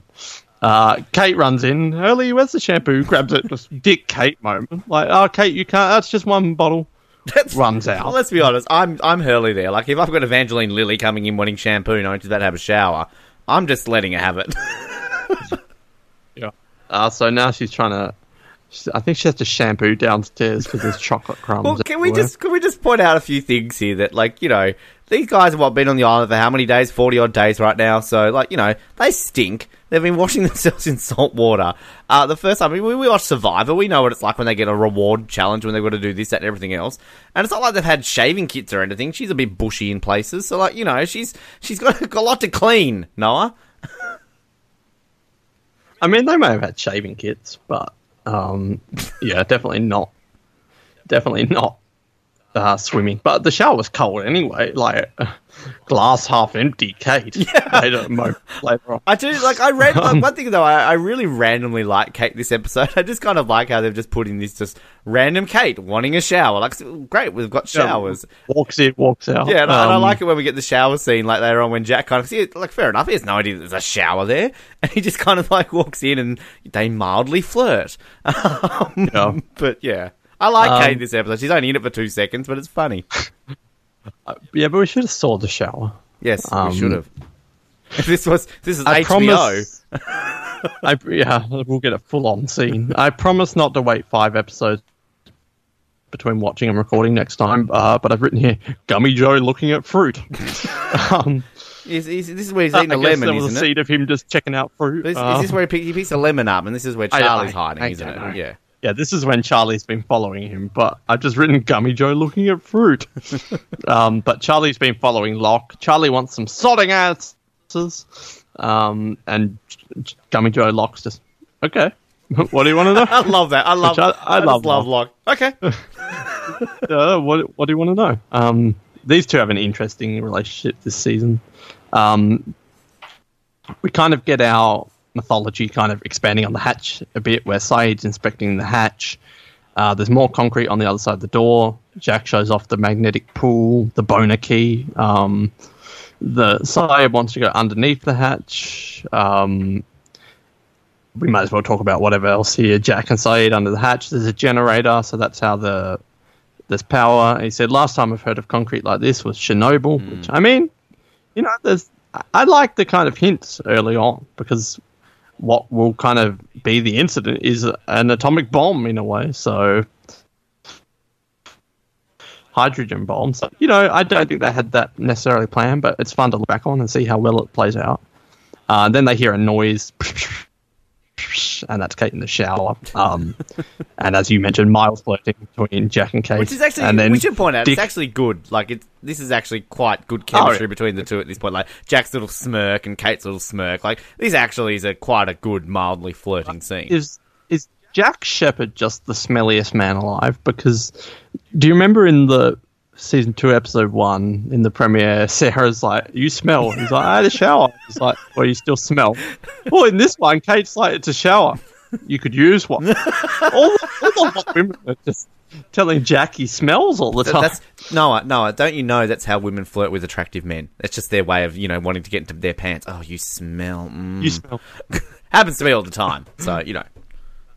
B: Uh, Kate runs in. Hurley, where's the shampoo? Grabs it. Just Dick Kate moment. Like, oh, Kate, you can't. That's just one bottle. *laughs*
A: That's,
B: Runs out.
A: Well, let's be honest. I'm I'm Hurley there. Like, if I've got Evangeline Lilly coming in wanting shampoo, knowing she's about to have a shower, I'm just letting her have it. *laughs*
B: Yeah. Uh, so now she's trying to. I think she has to shampoo downstairs because there's chocolate crumbs.
A: well, can we just can we just point out a few things here that, like, you know, these guys have what been on the island for how many days? Forty odd days right now. So, like, you know, they stink. They've been washing *laughs* themselves in salt water. Uh, the first time we, we watch Survivor, we know what it's like when they get a reward challenge when they've got to do this, that, and everything else. And it's not like they've had shaving kits or anything. She's a bit bushy in places, so like you know, she's she's got a lot to clean. Noah.
B: I mean, they may have had shaving kits, but um, yeah, definitely not. Definitely not uh, swimming. But the shower was cold anyway. Like *laughs* glass half empty, Kate. *laughs* Yeah. Later, mo- later on.
A: I do like. I read like, *laughs* one thing though. I, I really randomly like Kate this episode. I just kind of like how they've just put in this just random Kate wanting a shower. Like, great, we've got showers.
B: Walks in, walks out.
A: Yeah, and, I, and I
B: Um,
A: like it when we get the shower scene like later on when Jack kind of see it. Like, fair enough, he has no idea there's a shower there, and he just kind of like walks in and they mildly flirt. Um,
B: Yeah.
A: But yeah, I like
B: Um,
A: Kate this episode. She's only in it for two seconds, but it's funny. *laughs*
B: Yeah, but we should have saw the shower.
A: Yes,
B: Um,
A: we should have. If *laughs* this was this is
B: I
A: HBO.
B: promise. I, yeah, we'll get a full on scene. I promise not to wait five episodes between watching and recording next time. Uh, but I've written here Gummy Joe looking at fruit. *laughs* um,
A: Is, is, this is where he's
B: I
A: eating a lemon,
B: there was
A: isn't
B: a
A: it?
B: seed of him just checking out fruit.
A: Is,
B: Uh,
A: is this where he, pick, he picks a lemon up, and this is where Charlie's
B: I-
A: hiding,
B: I
A: isn't it?
B: know.
A: Yeah.
B: Yeah, this is when Charlie's been following him, but I've just written Gummy Joe looking at fruit. *laughs* um, but Charlie's been following Locke. Charlie wants some sodding answers. Um, and Gummy Joe Locke's just, okay, *laughs* what do you want to know? *laughs*
A: I love that. I love.
B: Which I- I
A: just
B: love
A: love Locke. Okay.
B: uh, what, what do you want to know? Um, these two have an interesting relationship this season. Um, we kind of get our mythology kind of expanding on the hatch a bit, where Sayid's inspecting the hatch. Uh, there's more concrete on the other side of the door. Jack shows off the magnetic pool, the boner key. Um, the Sayid wants to go underneath the hatch. Um, we might as well talk about whatever else here. Jack and Sayid under the hatch. There's a generator, so that's how the there's power. He said last time I've heard of concrete like this was Chernobyl, which I mean, you know, there's I like the kind of hints early on because what will kind of be the incident is an atomic bomb in a way. So hydrogen bomb. You know, I don't think they had that necessarily planned, but it's fun to look back on and see how well it plays out. Uh, then they hear a noise. *laughs* And that's Kate in the shower. Um, *laughs* and as you mentioned, Miles flirting between Jack and Kate.
A: Which is actually,
B: and then
A: we should point out,
B: Dick-
A: it's actually good. Like, it's, this is actually quite good chemistry
B: yeah.
A: between the two at this point. Like, Jack's little smirk and Kate's little smirk. Like, this actually is a quite a good, mildly flirting scene.
B: is is Jack Shephard just the smelliest man alive? Because do you remember in the season two, episode one, in the premiere, Sarah's like, "You smell." He's like, "I had a shower." He's like, "Well, you still smell." well, in this one, Kate's like, "It's a shower. You could use one." *laughs* all, the, all the women are just telling Jack he smells all the
A: Th-
B: time.
A: That's Noah. Noah, don't you know that's how women flirt with attractive men? It's just their way of you know wanting to get into their pants. Oh, you smell. Mm.
B: you smell. *laughs*
A: Happens to me all the time. So you know.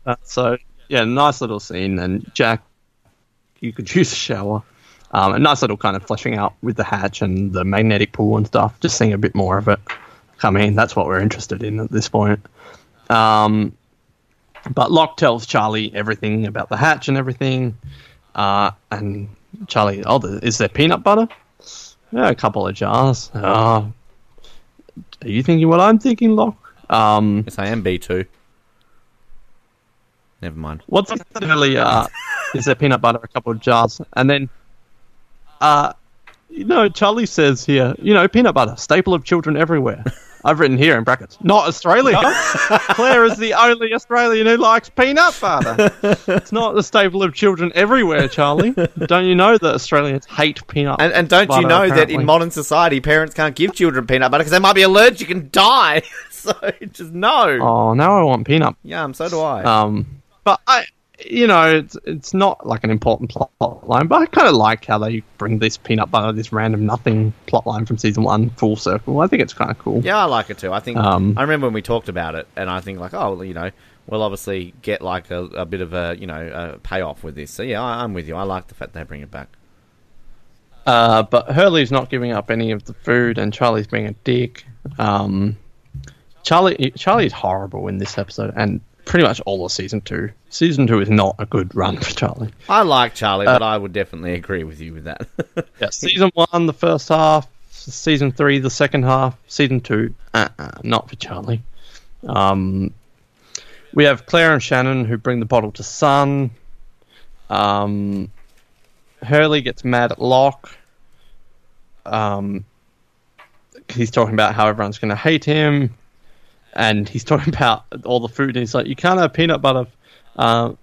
B: Uh, so yeah, nice little scene, and Jack, you could use a shower. Um, a nice little kind of fleshing out with the hatch and the magnetic pool and stuff. Just seeing a bit more of it come in. That's what we're interested in at this point. Um, but Locke tells Charlie everything about the hatch and everything. Uh, and Charlie, oh, is there peanut butter? Yeah, a couple of jars. Uh, are you thinking what I'm thinking, Locke? Um,
A: Yes, I am B two. Never mind.
B: What's really uh, is there peanut butter, a couple of jars, and then, uh, you know, Charlie says here, you know, peanut butter, staple of children everywhere. *laughs* I've written here in brackets, not Australia. *laughs* Claire is the only Australian who likes peanut butter. *laughs* It's not the staple of children everywhere, Charlie. Don't you know that Australians hate peanut?
A: And, and don't you
B: butter,
A: know that in modern society, parents can't give children peanut butter because they might be allergic and die. so just no.
B: Oh, now I want peanut.
A: Yeah, so do I.
B: Um, but I, you know, it's it's not like an important plot line, but I kind of like how they bring this peanut butter, this random nothing plot line from season one full circle. I think it's kind of cool.
A: yeah, I like it too. I think
B: Um,
A: I remember when we talked about it, and I think like, oh, well, you know, we'll obviously get like a, a bit of a you know a payoff with this. So yeah, I, I'm with you. I like the fact they bring it back.
B: Uh, but Hurley's not giving up any of the food, and Charlie's being a dick. Um, Charlie, Charlie's horrible in this episode, and pretty much all of season two. Season two is not a good run for Charlie.
A: I like Charlie, but
B: Uh,
A: I would definitely agree with you with that. *laughs*
B: Yeah, season one, the first half. Season three, the second half. Season two, uh-uh, not for Charlie. Um, we have Claire and Shannon who bring the bottle to Sun. Um, Hurley gets mad at Locke. Um, he's talking about how everyone's going to hate him, and he's talking about all the food. And he's like, "You can't have peanut butter." Uh,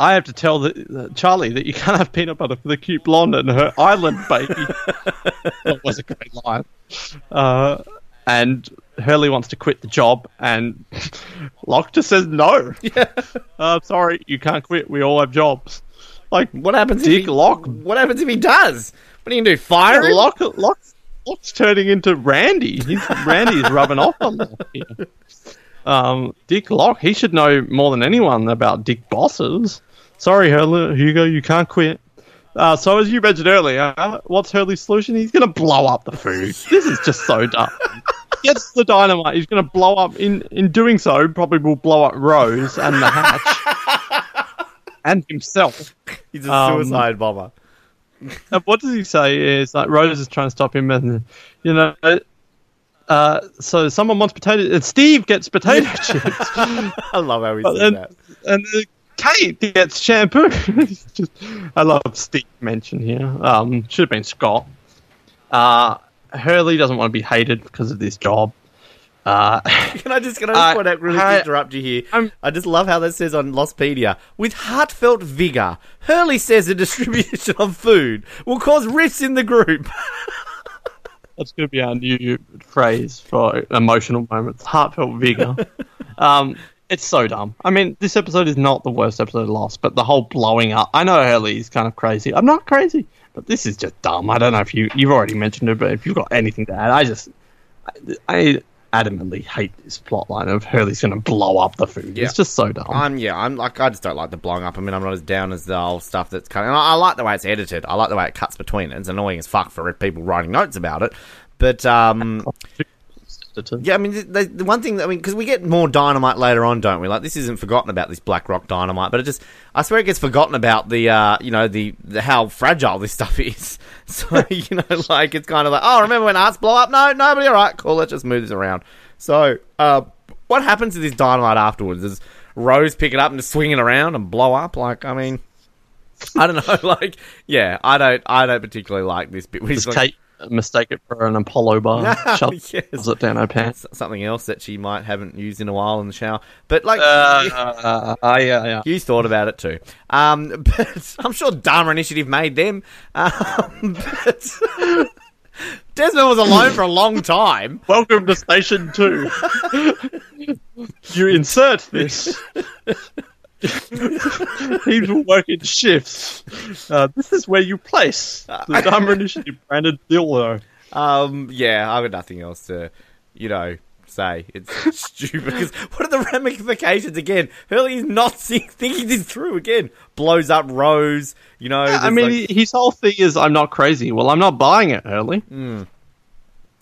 B: I have to tell the, Charlie that you can't have peanut butter for the cute blonde and her island baby. *laughs* that was a great line. Uh, and Hurley wants to quit the job, and *laughs* Locke just says no.
A: yeah.
B: Uh, sorry, you can't quit. We all have jobs. Like
A: What happens
B: Dick
A: if he,
B: Locke.
A: What happens if he does? What are you gonna do? Fire him?
B: Locke, Locke's, Locke's turning into Randy. He's, Randy's rubbing off on here. Um, Dick Locke, he should know more than anyone about Dick bosses. Sorry, Hurley, Hugo, you can't quit. Uh, so as you mentioned earlier, what's Hurley's solution? He's going to blow up the food. This is just so dumb. *laughs* Gets the dynamite. He's going to blow up. In in doing so, probably will blow up Rose and the hatch. *laughs* and himself.
A: He's a
B: Um,
A: suicide bomber. *laughs*
B: And what does he say? Is like Rose is trying to stop him, and you know, uh, so someone wants potato, and Steve gets potato chips, *laughs*
A: I love how he says that.
B: and uh, Kate gets shampoo. *laughs* Just, I love Steve mention here. Um, should have been Scott. Uh, Hurley doesn't want to be hated because of this job. Uh, *laughs*
A: Can I just can I just
B: Uh,
A: point out really
B: I-
A: interrupt you here?
B: I'm-
A: I just love how that says on Lostpedia. With heartfelt vigor, Hurley says the *laughs* distribution of food will cause rifts in the group. *laughs*
B: That's going to be our new phrase for emotional moments. Heartfelt vigor. um, it's so dumb. I mean, this episode is not the worst episode of Lost, but the whole blowing up. I know Hurley's kind of crazy. I'm not crazy, but this is just dumb. I don't know if you you've already mentioned it, but if you've got anything to add, I just I, I adamantly hate this plot line of Hurley's going to blow up the food.
A: Yeah.
B: It's just so dumb.
A: I'm yeah, I'm like I just don't like the blowing up. I mean, I'm not as down as the old stuff that's coming. And I, I like the way it's edited. I like the way it cuts between it. It's annoying as fuck for people writing notes about it. But um, yeah, I mean, the, the, the one thing that I mean, because we get more dynamite later on, don't we? Like this isn't forgotten about this Black Rock dynamite, but it just I swear it gets forgotten about the uh, you know the, the how fragile this *laughs* stuff is. *laughs* So you know, like it's kind of like oh, remember when Arzt blow up? No, nobody. All right, cool. Let's just move this around. So uh, what happens to this dynamite afterwards? Does Rose pick it up and just swing it around and blow up? Like I mean. I don't know, *laughs* like, yeah, I don't, I don't particularly like this bit. where he's
B: Does
A: like-
B: Kate mistake it for an Apollo bar? *laughs* Shoves
A: Yes.
B: it down her pants.
A: S- something else that she might haven't used in a while in the shower. But like,
B: Uh, uh, yeah, yeah.
A: you thought about it too. Um, *laughs* but I'm sure Dharma Initiative made them. Um, *laughs* but Desmond was alone for a long time.
B: Welcome to station two. you insert this. *laughs* Teams will work in shifts. Uh, this is where you place the *laughs* Dharma Initiative branded dildo.
A: Um, yeah, I've got nothing else to, you know, say. It's *laughs* stupid. Because what are the ramifications again? Hurley is not see- thinking this through again. Blows up Rose. You know,
B: I mean,
A: like-
B: his whole thing is, I'm not crazy. Well, I'm not buying it, Hurley.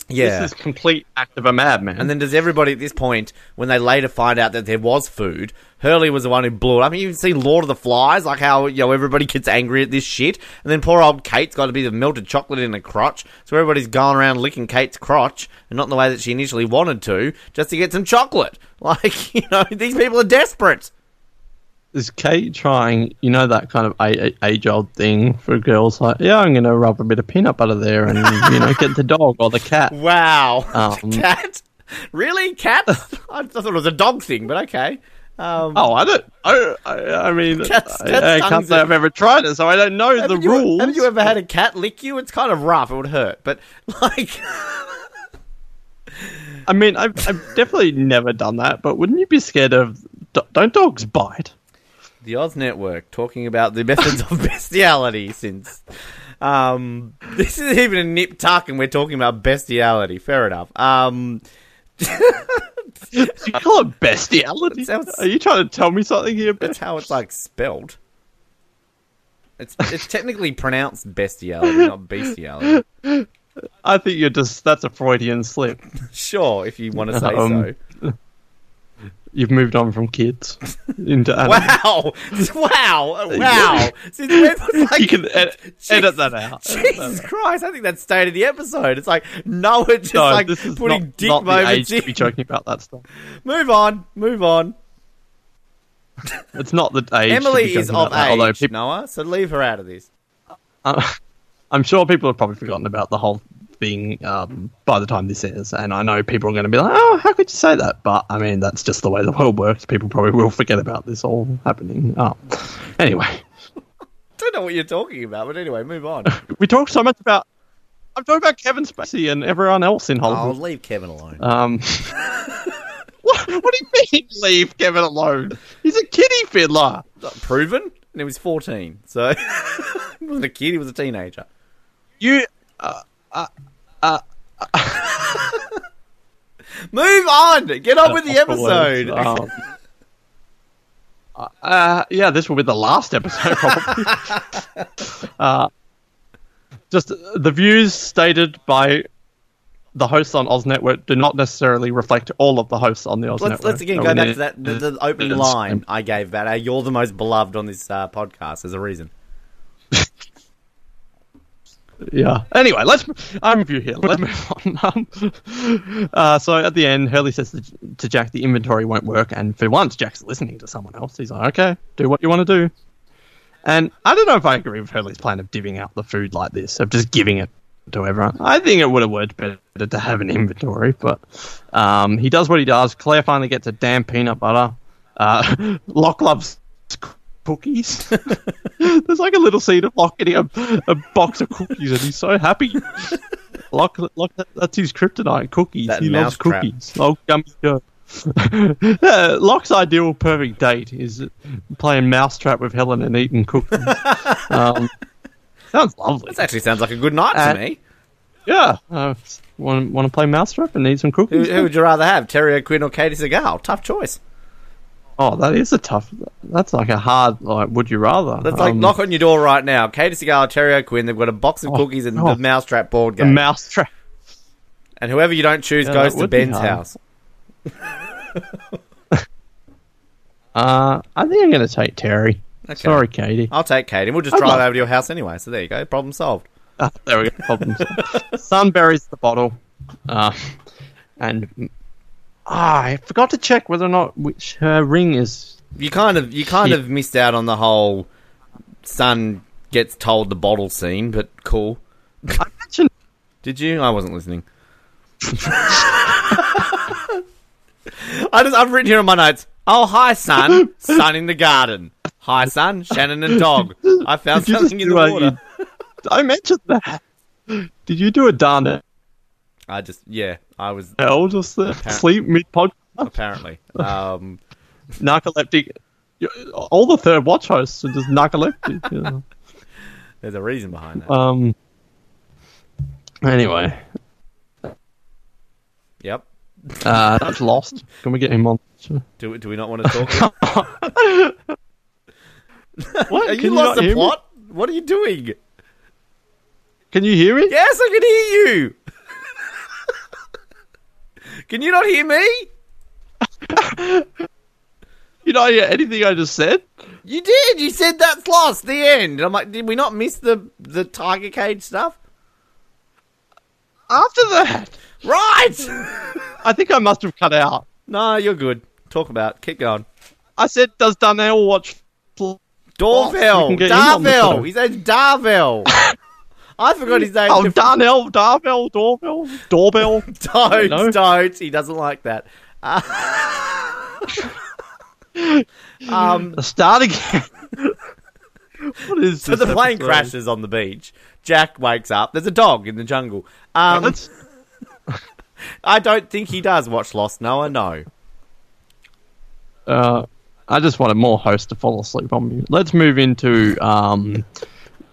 A: Yeah.
B: This is complete act of a madman.
A: And then does everybody at this point, when they later find out that there was food, Hurley was the one who blew it up. I mean, you can see Lord of the Flies, like how you know everybody gets angry at this shit, and then poor old Kate's got to be the melted chocolate in a crotch, so everybody's going around licking Kate's crotch, and not in the way that she initially wanted to, just to get some chocolate. *laughs* Like you know, these people are desperate.
B: Is Kate trying, you know, that kind of age old thing for girls like, yeah, I'm going to rub a bit of peanut butter there and, you know, get the dog or the cat. *laughs*
A: Wow,
B: Um, *laughs*
A: cat, really, cat? *laughs* I thought it was a dog thing, but okay. Um,
B: Oh, I don't. I, I, I mean,
A: Cat's-
B: I,
A: cat's
B: I can't
A: tongues
B: say
A: are-
B: I've ever tried it, so I don't know the
A: haven't you,
B: rules.
A: Haven't you ever had a cat lick you? It's kind of rough. It would hurt, but like.
B: I mean, I've, I've definitely never done that, but wouldn't you be scared of? Don't dogs bite?
A: The Oz Network talking about the *laughs* methods of bestiality since. Um, this is even a nip tuck, and we're talking about bestiality. Fair enough. Um, *laughs*
B: you call it bestiality?
A: Sounds-
B: Are you trying to tell me something here?
A: that's how it's like spelled. It's it's technically pronounced bestiality, not bestiality. *laughs*
B: I think you're just that's a Freudian slip.
A: Sure, if you want to say
B: Um,
A: so.
B: You've moved on from kids *laughs* into animals. *laughs*
A: Wow! Wow! Wow! Since when was like
B: you can ed- edit *laughs* that out.
A: Jesus Christ! I think that's state of the episode. It's like Noah just
B: No,
A: like putting
B: not,
A: dick
B: not the age
A: moments
B: to be joking about that stuff.
A: Move on. Move on.
B: It's not the age.
A: Emily is of
B: that,
A: age,
B: although people,
A: Noah, so leave her out of this.
B: uh, I'm sure people have probably forgotten about the whole thing um, by the time this is, and I know people are going to be like, "Oh, how could you say that?" But I mean, that's just the way the world works. People probably will forget about this all happening. Oh. Anyway, *laughs*
A: don't know what you're talking about, but anyway, move on. *laughs*
B: we talked so much about. I'm talking about Kevin Spacey and everyone else in
A: I'll
B: Hollywood.
A: leave Kevin alone.
B: Um, *laughs* what, what do you mean, leave Kevin alone? He's a kiddie fiddler.
A: Proven? And he was 14, so he wasn't a kid; he was a teenager.
B: You. Uh, *laughs*
A: Move on. Get on with the episode.
B: Um, *laughs* uh, yeah, this will be the last episode, probably. *laughs* uh, just uh, the views stated by the hosts on Oz Network do not necessarily reflect all of the hosts on the Oz
A: Let's,
B: Network.
A: let's again
B: So
A: go back to that the, the opening line I gave about how you're the most beloved on this uh, podcast. There's a reason.
B: Yeah. Anyway, let's. I'm with you here. Let's move on. Um, *laughs* uh, so at the end, Hurley says to, to Jack, the inventory won't work, and for once, Jack's listening to someone else. He's like, "Okay, do what you want to do." And I don't know if I agree with Hurley's plan of divvying out the food like this, of just giving it to everyone. I think it would have worked better to have an inventory, but um, he does what he does. Claire finally gets a damn peanut butter. Uh, *laughs* Locke loves cookies. *laughs* There's like a little scene of Locke getting a, a box of cookies, and he's so happy. *laughs* Locke, Locke that, that's his kryptonite, cookies.
A: That
B: he loves cookies. Oh, gummy go. Yeah, *laughs* Locke's ideal perfect date is playing mousetrap with Helen and eating cookies. um, sounds lovely.
A: This actually sounds like a good night
B: Uh,
A: to me.
B: Yeah, uh, want want to play mousetrap and eat some
A: Who,
B: cookies?
A: who would you rather have, Terry O'Quinn or Katey Sagal? Tough choice.
B: Oh, that is a tough. That's like a hard. Like, would you rather?
A: Let's like
B: Um,
A: knock on your door right now. Katey or Terry O'Quinn. They've got a box of
B: Oh,
A: cookies and
B: oh.
A: the mousetrap board game.
B: mousetrap.
A: and whoever you don't choose
B: Yeah,
A: goes to
B: be
A: Ben's house. *laughs*
B: Uh, I think I'm going to take Terry.
A: Okay.
B: Sorry, Katey.
A: I'll take Katey. We'll just
B: I'd
A: drive
B: love-
A: over to your house anyway. So there you go. Problem solved.
B: Ah, there we go. Problem solved. *laughs* Sun buries the bottle, uh, and ah, I forgot to check whether or not which her ring is.
A: You kind of you kind
B: Yeah.
A: of missed out on the whole Sun gets told the bottle scene, but cool.
B: I mentioned *laughs*
A: Did you? I wasn't listening. *laughs* I just I've written here on my notes. Oh hi Sun, Sun in the garden. Hi Sun, Shannon and dog. I found something in the water. *laughs*
B: I mentioned that. Did you do a darn
A: I just yeah, I was
B: hell just sleep mid pod
A: apparently. Um, *laughs*
B: narcoleptic? All the third watch hosts are just narcoleptic. you know. *laughs*
A: there's a reason behind that.
B: Um. Anyway,
A: Yep.
B: uh, that's lost. Can we get him on?
A: Do do we not want to *laughs* talk?
B: What?
A: Are you
B: you
A: lost the
B: hear me?
A: What are you doing?
B: Can you hear me?
A: Yes, I can hear you. Can you not hear me? *laughs*
B: You don't hear anything I just said?
A: You did. You said that's lost. The end. I'm like, did we not miss the the tiger cage stuff?
B: After that,
A: Right. *laughs*
B: I think I must have cut out.
A: no, you're good. Talk about. It. Keep going.
B: I said, "Does Darnell watch?" Fl-
A: Darvel.
B: we can get him *laughs*
A: I forgot his name.
B: Oh, Darnell, Darbell, doorbell, doorbell. *laughs*
A: don't,
B: No.
A: don't. He doesn't like that. Uh, *laughs* um.
B: Start again. what is
A: So
B: this
A: the plane
B: episode?
A: crashes on the beach. Jack wakes up. There's a dog in the jungle. Um,
B: Let's- *laughs*
A: I don't think he does watch Lost. Noah, no.
B: Uh, I just wanted more hosts to fall asleep on me. Let's move into um,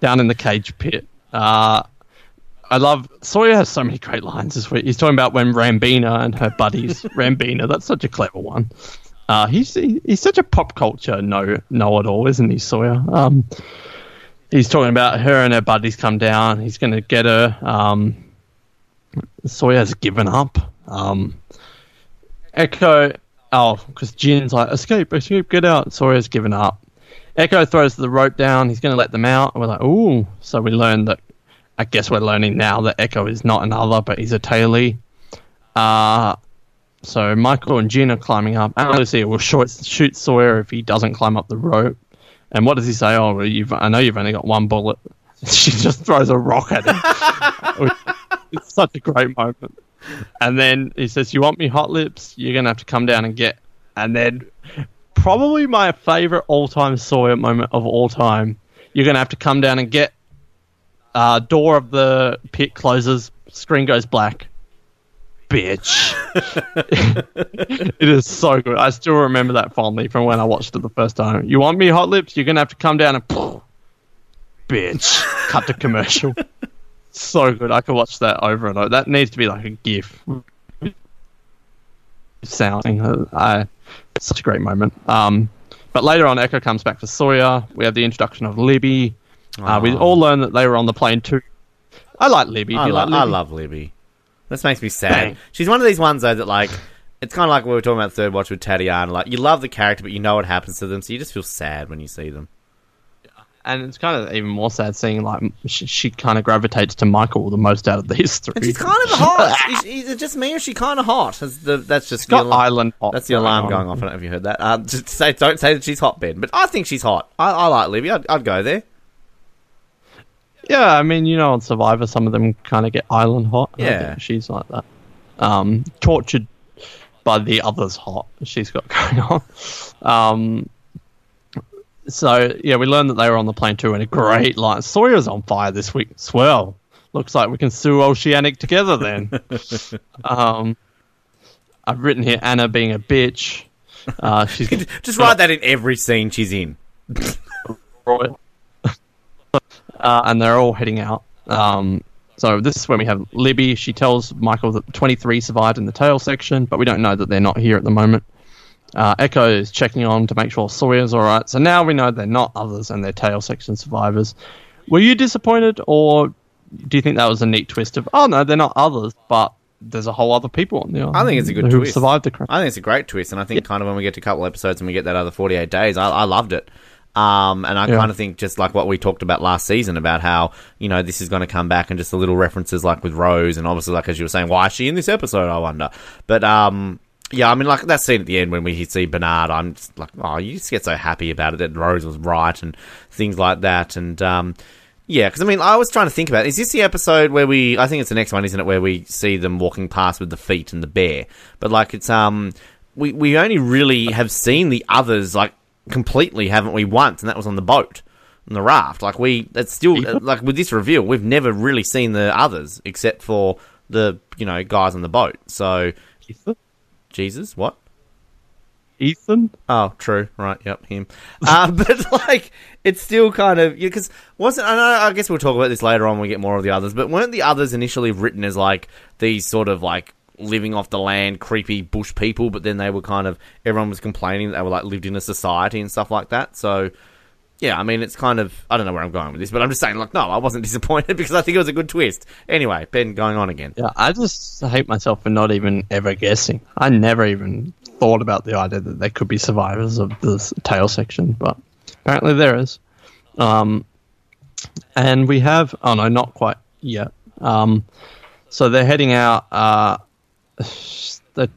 B: down in the cage pit. Uh, I love Sawyer has so many great lines this week. He's talking about when Rambina and her buddies. *laughs* Rambina, that's such a clever one. Uh, he's he, he's such a pop culture know know it all, isn't he, Sawyer? Um, he's talking about her and her buddies come down. He's going to get her. Um, Sawyer's given up. Um, Eko, oh, because Jin's like, escape, escape, get out. Sawyer's given up. Eko throws the rope down. He's going to let them out. And we're like, ooh. So we learn that, I guess we're learning now that Eko is not another, but he's a tailee. Uh, so Michael and Gina are climbing up. And Lucy will shoot, shoot Sawyer if he doesn't climb up the rope. And what does he say? Oh, well, you've, I know you've only got one bullet. *laughs* She just throws a rock at him. *laughs* it's such a great moment. And then he says, "You want me hot lips? You're gonna have to come down and get." And then, probably my favorite all-time Sawyer moment of all time. You're gonna have to come down and get. Uh, door of the pit closes. Screen goes black. Bitch. *laughs* it is so good. I still remember that fondly from when I watched it the first time. You want me hot lips? You're gonna have to come down and. *laughs* Bitch. Cut to commercial *laughs* so good. I could watch that over and over. That needs to be like a GIF sounding. Uh, I, such a great moment. Um, but later on, Eko comes back for Sawyer. We have the introduction of Libby. Uh, we all learn that they were on the plane too. I like Libby.
A: I, lo-
B: like
A: I love Libby. This makes me sad. She's one of these ones though that like it's kind of like we were talking about third watch with Tatiana. Like you love the character, but you know what happens to them, so you just feel sad when you see them.
B: And it's kind of even more sad seeing like she, she kind of gravitates to Michael the most out of these three.
A: And she's kind of hot. *laughs* is, is it just me or is she kind of hot? The, that's just the alarm-
B: island hot
A: That's the alarm
B: on.
A: going off. I don't know if you heard that. Um, just say, don't say that she's hot, Ben. But I think she's hot. I, I like Libby. I'd, I'd go there.
B: Yeah, I mean, you know, on Survivor, some of them kind of get island hot.
A: Yeah.
B: she's like that. Um, tortured by the others hot she's got *laughs* going on. Um, so yeah, we learned that they were on the plane too, and a great line. Sawyer's on fire this week. Swell. Looks like we can sue Oceanic together then. *laughs* um, I've written here Ana being a bitch. Uh, she's *laughs*
A: Just write that in every scene she's in. *laughs*
B: Uh, and they're all heading out. Um, so this is when we have Libby. She tells Michael that 23 survived in the tail section, but we don't know that they're not here at the moment. Uh, Eko is checking on to make sure Sawyer's all right. So now we know they're not others and they're tail section survivors. Were you disappointed, or do you think that was a neat twist of, oh no, they're not others, but there's a whole other people on there?
A: I think it's a good
B: who
A: twist.
B: survived the crash.
A: I think it's a great twist, and I think kind of when we get to a couple episodes and we get that other 48 days, I, I loved it. Um, and I
B: Yeah.
A: kind of think just like what we talked about last season about how, you know, this is going to come back and just the little references like with Rose and obviously like as you were saying, why is she in this episode, I wonder. But, um, yeah, I mean, like that scene at the end when we see Bernard, I'm just like, oh, you just get so happy about it that Rose was right and things like that. And, um, yeah, because I mean, I was trying to think about is this the episode where we? I think it's the next one, isn't it? Where we see them walking past with the feet and the bear, but like it's um, we we only really have seen the others like completely, haven't we? Once, and that was on the boat, on the raft. Like we, it's still like with this reveal, we've never really seen the others except for the you know guys on the boat. So? Jesus, what?
B: Ethan?
A: Oh, true. Right. Yep. Him. uh, *laughs* but like, it's still kind of because wasn't. I know. I guess we'll talk about this later on when we get more of the others. But weren't the others initially written as like these sort of like living off the land, creepy bush people? But then they were kind of everyone was complaining that they were like lived in a society and stuff like that. So. Yeah, I mean, it's kind of. I don't know where I'm going with this, but I'm just saying, like, no, I wasn't *laughs* disappointed because I think it was a good twist. Anyway, Ben, going on again.
B: Yeah, I just hate myself for not even ever guessing. I never even thought about the idea that there could be survivors of this tail section, but apparently there is. Um, and we have, oh no, not quite yet. Um, so they're heading out. Uh, *sighs* the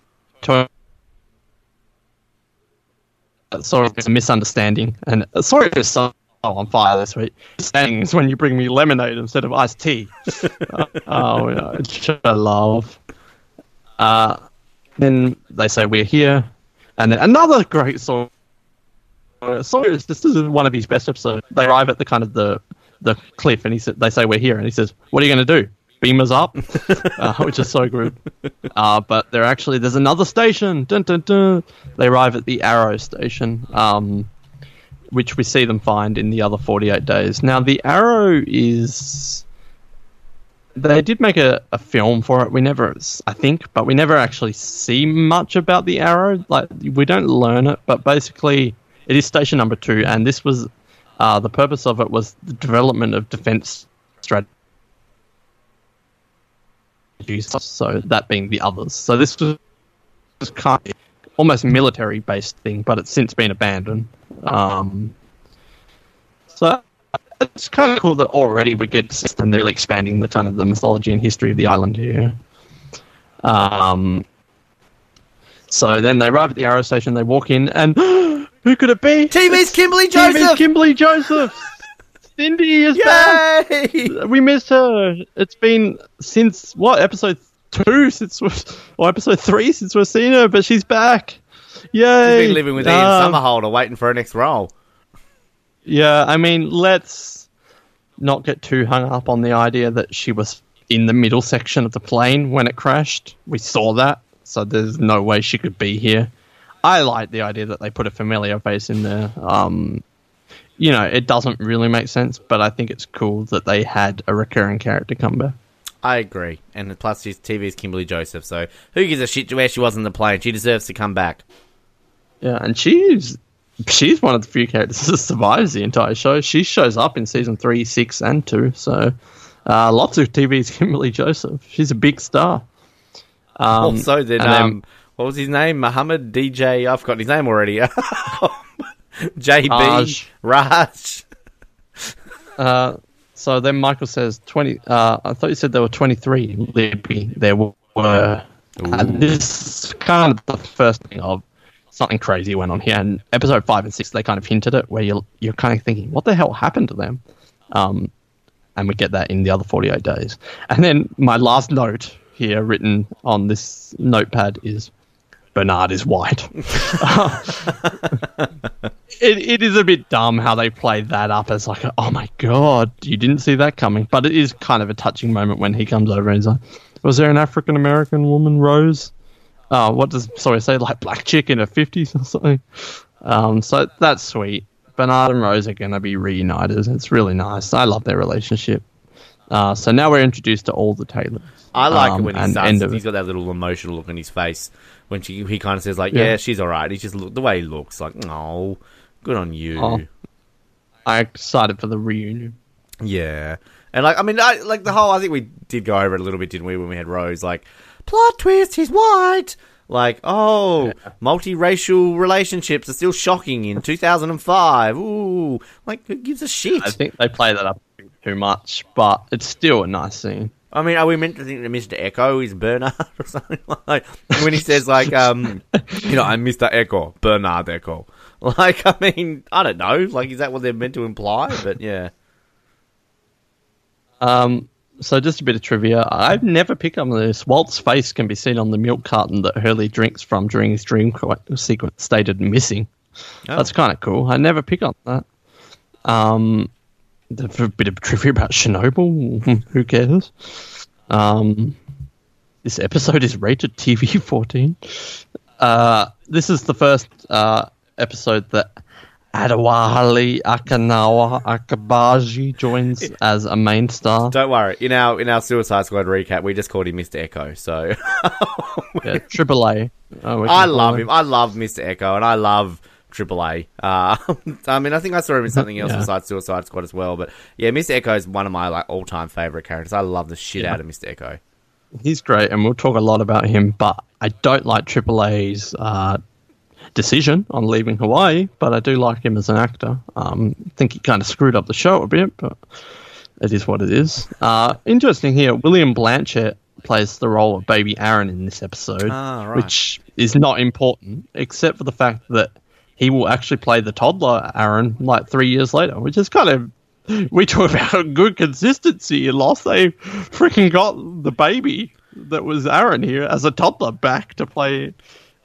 B: sorry, it's a misunderstanding, and uh, sorry for so on fire this week. Understanding is when you bring me lemonade instead of iced tea. Uh, *laughs* oh, yeah, love. Uh, then they say we're here, and then another great song. Uh, Sawyer's this is one of his best episodes. They arrive at the kind of the the cliff, and he said they say we're here, and he says, "What are you going to do? Beam us up?" uh, *laughs* which is so good. Uh, but they're actually there's another station. Dun, dun, dun. They arrive at the Arrow station. Um, which we see them find in the other 48 days. Now, the Arrow is. They did make a, a film for it. We never, I think, but we never actually see much about the Arrow. Like, we don't learn it, but basically, it is station number two, and this was. Uh, the purpose of it was the development of defense So, that being the others. So, this was was kind of almost military based thing, but it's since been abandoned. Um, so it's kind of cool that already we get system really expanding the kind of the mythology and history of the island here. Um, so then they arrive at the Arrow Station, they walk in, and *gasps* who could it be?
A: TV's Kimberly
B: TV's
A: Joseph.
B: Kimberly Joseph. Cindy is back. We missed her. It's been since what episode two since or episode three since we've seen her, but she's back. Yay!
A: She's been living with Ian
B: Um,
A: Somerhalder, waiting for her next role.
B: Yeah, I mean, let's not get too hung up on the idea that she was in the middle section of the plane when it crashed. We saw that, so there's no way she could be here. I like the idea that they put a familiar face in there. Um, you know, it doesn't really make sense, but I think it's cool that they had a recurring character come back.
A: I agree. And plus, his TV is Kimberly Joseph, so who gives a shit where she was in the plane? She deserves to come back.
B: Yeah, and she's she's one of the few characters *laughs* that survives the entire show. She shows up in season three, six, and two. So uh, lots of TV's *laughs* Kimberly Joseph. She's a big star. Um,
A: also,
B: then-
A: um, what was his name? Muhammad DJ. I've forgotten his name already. *laughs* *laughs* JB
B: Raj.
A: Raj.
B: Uh, so then Michael says twenty. Uh, I thought you said there were twenty three. Libby, there were. And this is kind of the first thing of something crazy went on here. And episode five and six, they kind of hinted it, where you're you're kind of thinking, what the hell happened to them? Um, and we get that in the other forty eight days. And then my last note here, written on this notepad, is Bernard is white. *laughs* it, it is a bit dumb how they play that up as like, oh my god, you didn't see that coming. But it is kind of a touching moment when he comes over and he's like, was there an African American woman, Rose? Uh, what does sorry say like black chick in her fifties or something? Um, so that's sweet. Bernard and Rose are going to be reunited. It's really nice. I love their relationship. Uh, so now we're introduced to all the Taylors.
A: I like
B: Um,
A: it when he starts. He's got that little emotional look on his face when she, he kind of says like,
B: Yeah.
A: "Yeah, she's all right." He just look the way he looks like, "Oh, good on you."
B: Oh. I'm excited for the reunion.
A: Yeah, and like I mean, I, like the whole. I think we did go over it a little bit, didn't we, when we had Rose? Like, plot twist, he's white. Like, oh, multiracial relationships are still shocking in 2005. Ooh, like who gives a shit?
B: I think they play that up too much, but it's still a nice scene.
A: I mean, are we meant to think that Mr. Eko is Bernard *laughs* or something like when he says like, um, you know, I'm Mr. Eko, Bernard Eko. *laughs* Like, I mean, I don't know. Like, is that what they're meant to imply? But yeah,
B: Um, so just a bit of trivia. I've never picked up on this. Walt's face can be seen on the milk carton that Hurley drinks from during his dream qu- sequence, stated missing.
A: Oh.
B: That's kind of cool. I never pick up that. Um, a bit of trivia about Chernobyl. Who cares? Um, this episode is rated TV 14. Uh, this is the first uh, episode that Adewale Akanawa Akabaji joins as a main star.
A: don't worry. In our in our Suicide Squad recap, we just called him Mr. Eko. So
B: Yeah, Triple A. *laughs* we
A: I love him. I love Mr. Eko, and I love Triple A. Uh, *laughs* I mean, I think I saw him in something else *laughs*
B: Yeah.
A: besides Suicide Squad as well. But yeah, Mr. Eko is one of my like all time favorite characters. I love the shit
B: Yeah.
A: out of Mr. Eko.
B: He's great, and we'll talk a lot about him. But I don't like Triple A's uh, decision on leaving Hawaii, but I do like him as an actor. Um, I think he kind of screwed up the show a bit, but it is what it is. Uh, interesting here, William Blanchette plays the role of baby Aaron in this episode,
A: Ah, right.
B: which is not important, except for the fact that he will actually play the toddler Aaron like three years later, which is kind of. We talk about *laughs* good consistency Lost. They freaking got the baby that was Aaron here as a toddler back to play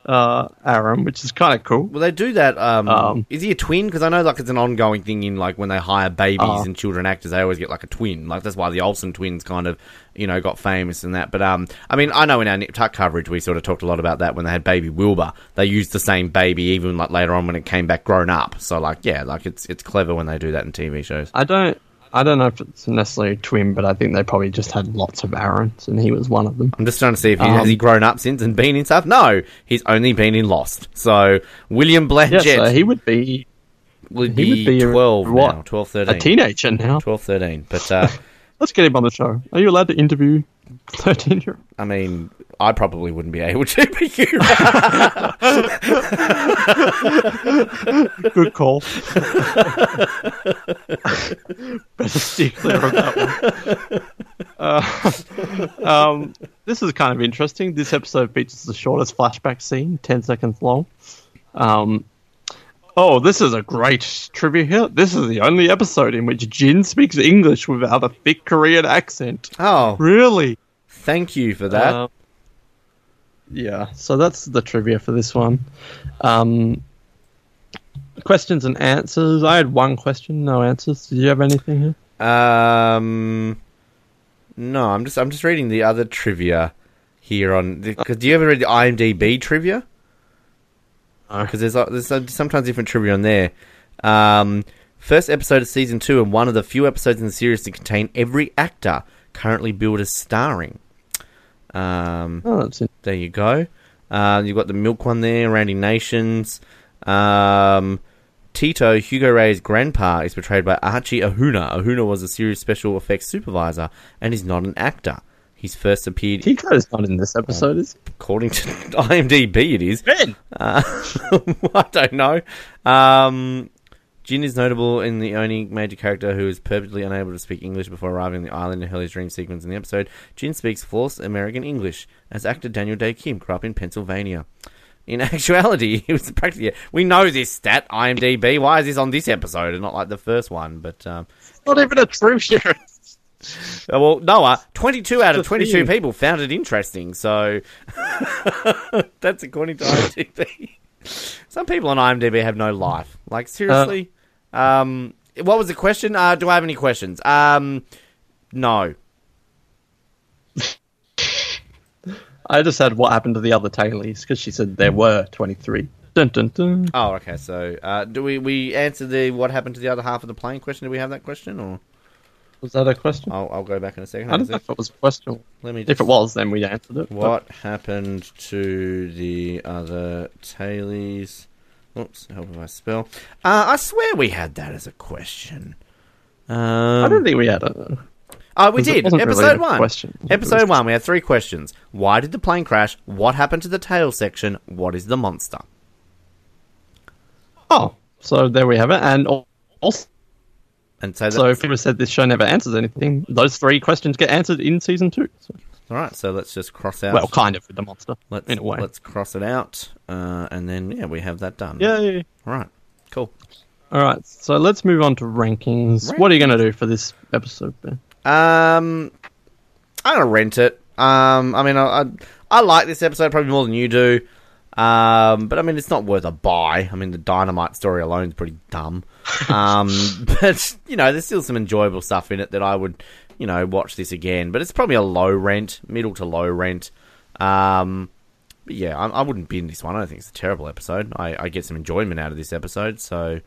B: uh, Aaron, which is kind of cool.
A: Well, they do that. Um,
B: Um,
A: is he a twin? Because I know like it's an ongoing thing in like when they hire babies
B: Uh.
A: and children actors, they always get like a twin. Like that's why the Olsen twins kind of you know got famous and that. But um, I mean, I know in our Nip Tuck coverage we sort of talked a lot about that when they had baby Wilbur. They used the same baby even like later on when it came back grown up. So like yeah, like it's it's clever when they do that in TV shows.
B: I don't. I don't know if it's necessarily a twin, but I think they probably just had lots of Aarons, and he was one of them.
A: I'm just trying to see if he
B: Um,
A: has he grown up since and been in stuff. No, he's only been in Lost. So William
B: Yeah, so he would be
A: would
B: he
A: be,
B: would be a-
A: 12
B: what?
A: now, 12,
B: a teenager now.
A: 12, 13. But uh, *laughs*
B: Let's get him on the show. Are you allowed to interview thirteen year?
A: I mean, I probably wouldn't be able to, but you.
B: Good call. Better steer clear of that one. Uh, um, this is kind of interesting. This episode features the shortest flashback scene, 10 seconds long. Um, oh, this is a great trivia here. This is the only episode in which Jin speaks English without a thick Korean accent.
A: oh,
B: Really?
A: thank you for that.
B: Uh, yeah, so that's the trivia for this one. Um, questions and answers. I had one question, no answers. Did you have anything here?
A: um, no, I'm just I'm just reading the other trivia here on. Because do you ever read the IMDb trivia? Because there's uh, there's uh, sometimes different trivia on there. Um, first episode of season two, and one of the few episodes in the series to contain every actor currently billed as starring. Um,
B: Oh, that's it.
A: There you go. Uh, you've got the milk one there, Randy Nations. Um, Tito, Hugo Reyes' grandpa, is portrayed by Archie Ahuna. Ahuna was a series special effects supervisor and is not an actor. He He's first appeared,
B: Kiko's not in this episode, is
A: according to *laughs* IMDb, it is.
B: Ben.
A: Uh, *laughs* I don't know. Um, Jin is notable in the only major character who is perfectly unable to speak English before arriving on the island in Hurley's dream sequence in the episode. Jin speaks flawless American English, as actor Daniel Dae Kim grew up in Pennsylvania. In *laughs* actuality, he was practically. We know this stat, IMDb. Why is this on this episode and not like the first one? But um,
B: Not even a true hero.
A: Uh, well, Noah, 22 out of 22
B: thing.
A: people found it interesting, so *laughs* that's according to IMDb. Some people on IMDb have no life. Like, seriously? um, what was the question? Uh, do I have any questions? Um, no.
B: I just said what happened to the other tailies because she said there were 23. Dun, dun, dun.
A: Oh, okay, so uh, do we, we answer the what happened to the other half of the plane question? Do we have that question? Or
B: Was that a question?
A: I'll, I'll go back in a second.
B: I don't know if it was a question.
A: Let me
B: If it was, then we answered it. but-
A: What happened to the other tailies? Oops, help if I spell. Uh, I swear we had that as a question. Um,
B: I don't think we had it.
A: oh, we
B: 'cause it
A: did.
B: wasn't really
A: Episode one.
B: question.
A: Episode
B: was-
A: one. We had three questions. Why did the plane crash? What happened to the tail section? What is the monster?
B: Oh, so there we have it. And also,
A: And so,
B: so if people said this show never answers anything, those three questions get answered in season two. So,
A: all right. So let's just cross out.
B: well, kind of with the monster,
A: let's
B: in a way.
A: let's cross it out, uh, and then yeah, we have that done.
B: Yay!
A: All right. Cool.
B: All right, so let's move on to rankings. What are you going to do for this episode, Ben?
A: Um, I'm gonna rent it. Um, I mean, I, I I like this episode probably more than you do. Um, but I mean, it's not worth a buy. I mean, the dynamite story alone is pretty dumb. Um, *laughs* but you know, there's still some enjoyable stuff in it that I would, you know, watch this again. But it's probably a low rent, middle to low rent. Um, but yeah, I, I wouldn't bin this one. I don't think it's a terrible episode. I, I get some enjoyment out of this episode. So,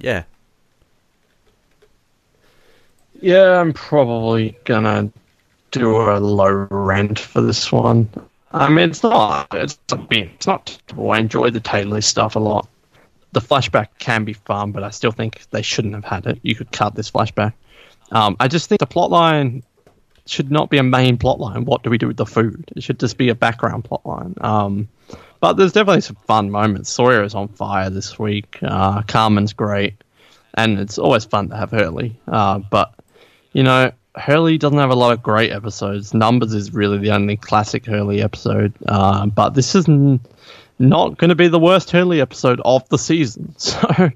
A: yeah,
B: Yeah, I'm probably gonna do a low rent for this one. I mean, it's not. It's a bit. It's not. I enjoy the tailie stuff a lot. The flashback can be fun, but I still think they shouldn't have had it. You could cut this flashback. Um, I just think the plotline should not be a main plotline. What do we do with the food? It should just be a background plotline. Um, but there's definitely some fun moments. Sawyer is on fire this week. Uh, Carmen's great, and it's always fun to have Hurley. Uh, but you know, Hurley doesn't have a lot of great episodes. Numbers is really the only classic Hurley episode. Uh, but this is n- not going to be the worst Hurley episode of the season. *laughs* So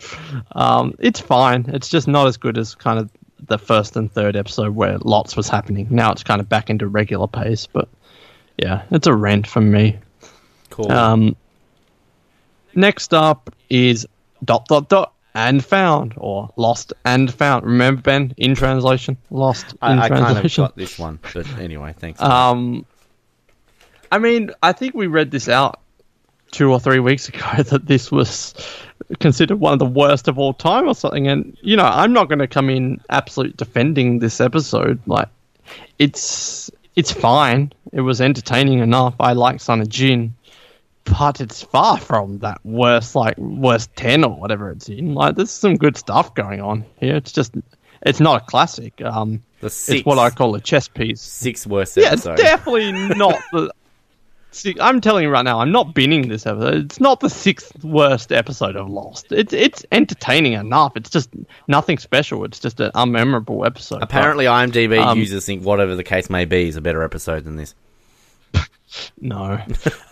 B: um, it's fine. It's just not as good as kind of the first and third episode where lots was happening. Now it's kind of back into regular pace. But yeah, it's a rent for me.
A: cool.
B: Um, next up is dot dot dot and found or lost and found. Remember Ben in translation, lost in
A: I, I kind of
B: translation.
A: got this one, but anyway, thanks. *laughs*
B: um, I mean, I think we read this out two or three weeks ago *laughs* that this was considered one of the worst of all time or something. And you know, I'm not going to come in absolute defending this episode. Like, it's it's fine. It was entertaining enough. I like Sun of Jin, but it's far from that worst, like worst ten or whatever it's in. Like, there's some good stuff going on here. It's just, it's not a classic. Um,
A: the
B: it's what I call a chess piece.
A: Six worst
B: Yeah, it's definitely not *laughs* the. See, I'm telling you right now, I'm not binning this episode. It's not the sixth worst episode of Lost. It's it's entertaining enough. It's just nothing special. It's just an unmemorable episode.
A: Apparently, IMDb
B: Um,
A: users think whatever the case may be is a better episode than this. *laughs*
B: No.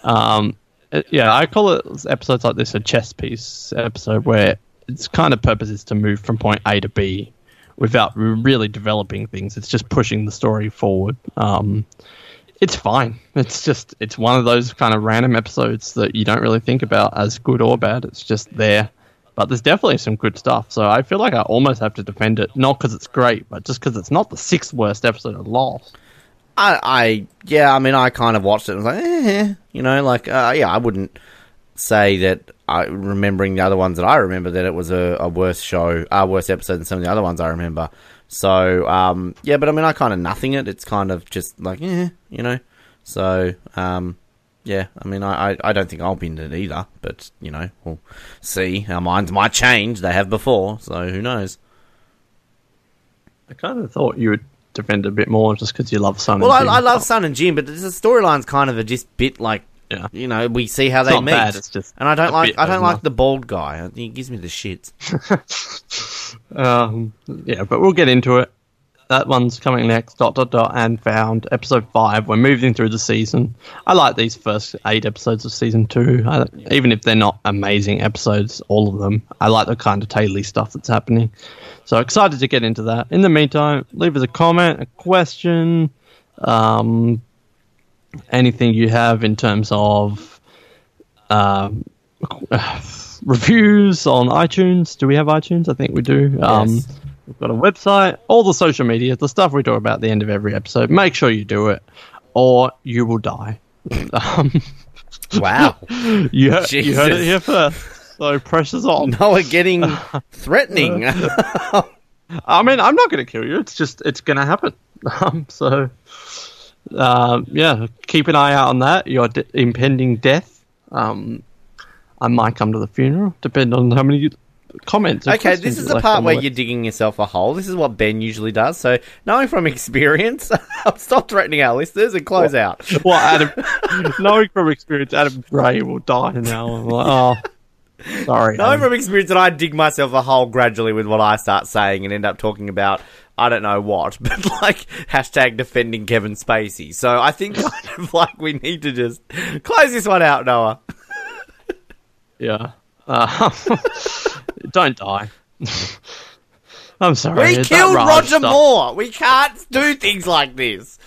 B: um, yeah, I call it episodes like this a chess piece episode where its kind of purpose is to move from point A to B without really developing things. It's just pushing the story forward. Um, it's fine. It's just it's one of those kind of random episodes that you don't really think about as good or bad. It's just there. But there's definitely some good stuff. So I feel like I almost have to defend it, not because it's great, but just because it's not the sixth worst episode of Lost.
A: I, I, yeah, I mean, I kind of watched it and was like, eh, you know, like, uh, yeah, I wouldn't say that I, remembering the other ones that I remember, that it was a, a worse show, a worse episode than some of the other ones I remember. So, um, yeah, but I mean, I kind of nothing it. It's kind of just like, eh, you know. So, um, yeah, I mean, I, I, I don't think I'll bin it either, but, you know, we'll see. Our minds might change. They have before, so who knows?
B: I kind of thought you would defend it a bit more just because you love Sun.
A: Well, I, I love Sun and Jin, but the storyline's kind of a just bit like
B: Yeah.
A: you know we see how
B: It's
A: they
B: not
A: meet,
B: bad, it's just
A: and I don't like I don't like
B: over.
A: the bald guy. He gives me the shits. *laughs*
B: Um, yeah, but we'll get into it. That one's coming next. Dot dot dot and found episode five. We're moving through the season. I like these first eight episodes of season two, I, even if they're not amazing episodes. All of them. I like the kind of taily stuff that's happening. So excited to get into that. In the meantime, leave us a comment, a question, um, anything you have in terms of um, *sighs* reviews on iTunes. Do we have iTunes? I think we do. Um, we've got a website, all the social media, the stuff we talk about at the end of every episode. Make sure you do it, or you will die. *laughs* um,
A: Wow, *laughs*
B: you, heard, you heard it here first. So pressure's on.
A: Now we're getting *laughs* threatening.
B: I mean, I'm not going to kill you. It's just it's going to happen. Um, so, um, yeah, keep an eye out on that. Your d- impending death. Um, I might come to the funeral, depending on how many comments.
A: Okay, this is the part where you're digging yourself a hole. This is what Ben usually does. So, knowing from *laughs* experience, *laughs* stop threatening our listeners and close out. *laughs*
B: Well, Adam, knowing from experience, Adam Gray will die now. I'm like, oh, sorry.
A: Knowing
B: Adam.
A: from experience that I dig myself a hole gradually with what I start saying and end up talking about I don't know what, *laughs* but like hashtag defending Kevin Spacey. So I think *laughs* kind of like we need to just close this one out, Noah.
B: Yeah. Uh, *laughs* don't die. I'm sorry.
A: We killed Roger
B: stuff-
A: Moore. We can't do things like this.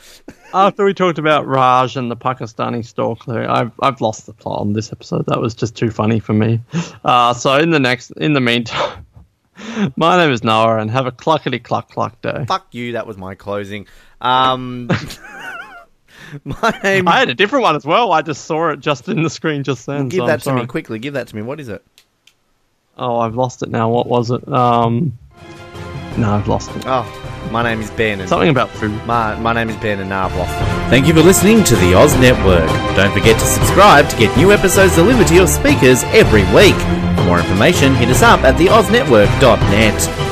B: After we talked about Raj and the Pakistani stalker, I've I've lost the plot on this episode. That was just too funny for me. Uh, so in the next, in the meantime, *laughs* my name is Noah, and have a cluckety cluck cluck day.
A: Fuck you. That was my closing. Um, *laughs* my name.
B: I had a different one as well. I just saw it just in the screen just then.
A: give
B: so
A: that
B: I'm
A: to
B: sorry.
A: me quickly. Give that to me. What is it?
B: Oh, I've lost it now. What was it? Um, no, I've lost it.
A: Oh, my name is Ben. And
B: Something about food.
A: My, my name is Ben and now I've. Thank you for listening to the Oz Network. Don't forget to subscribe to get new episodes delivered to your speakers every week. For more information, hit us up at theoznetwork.net.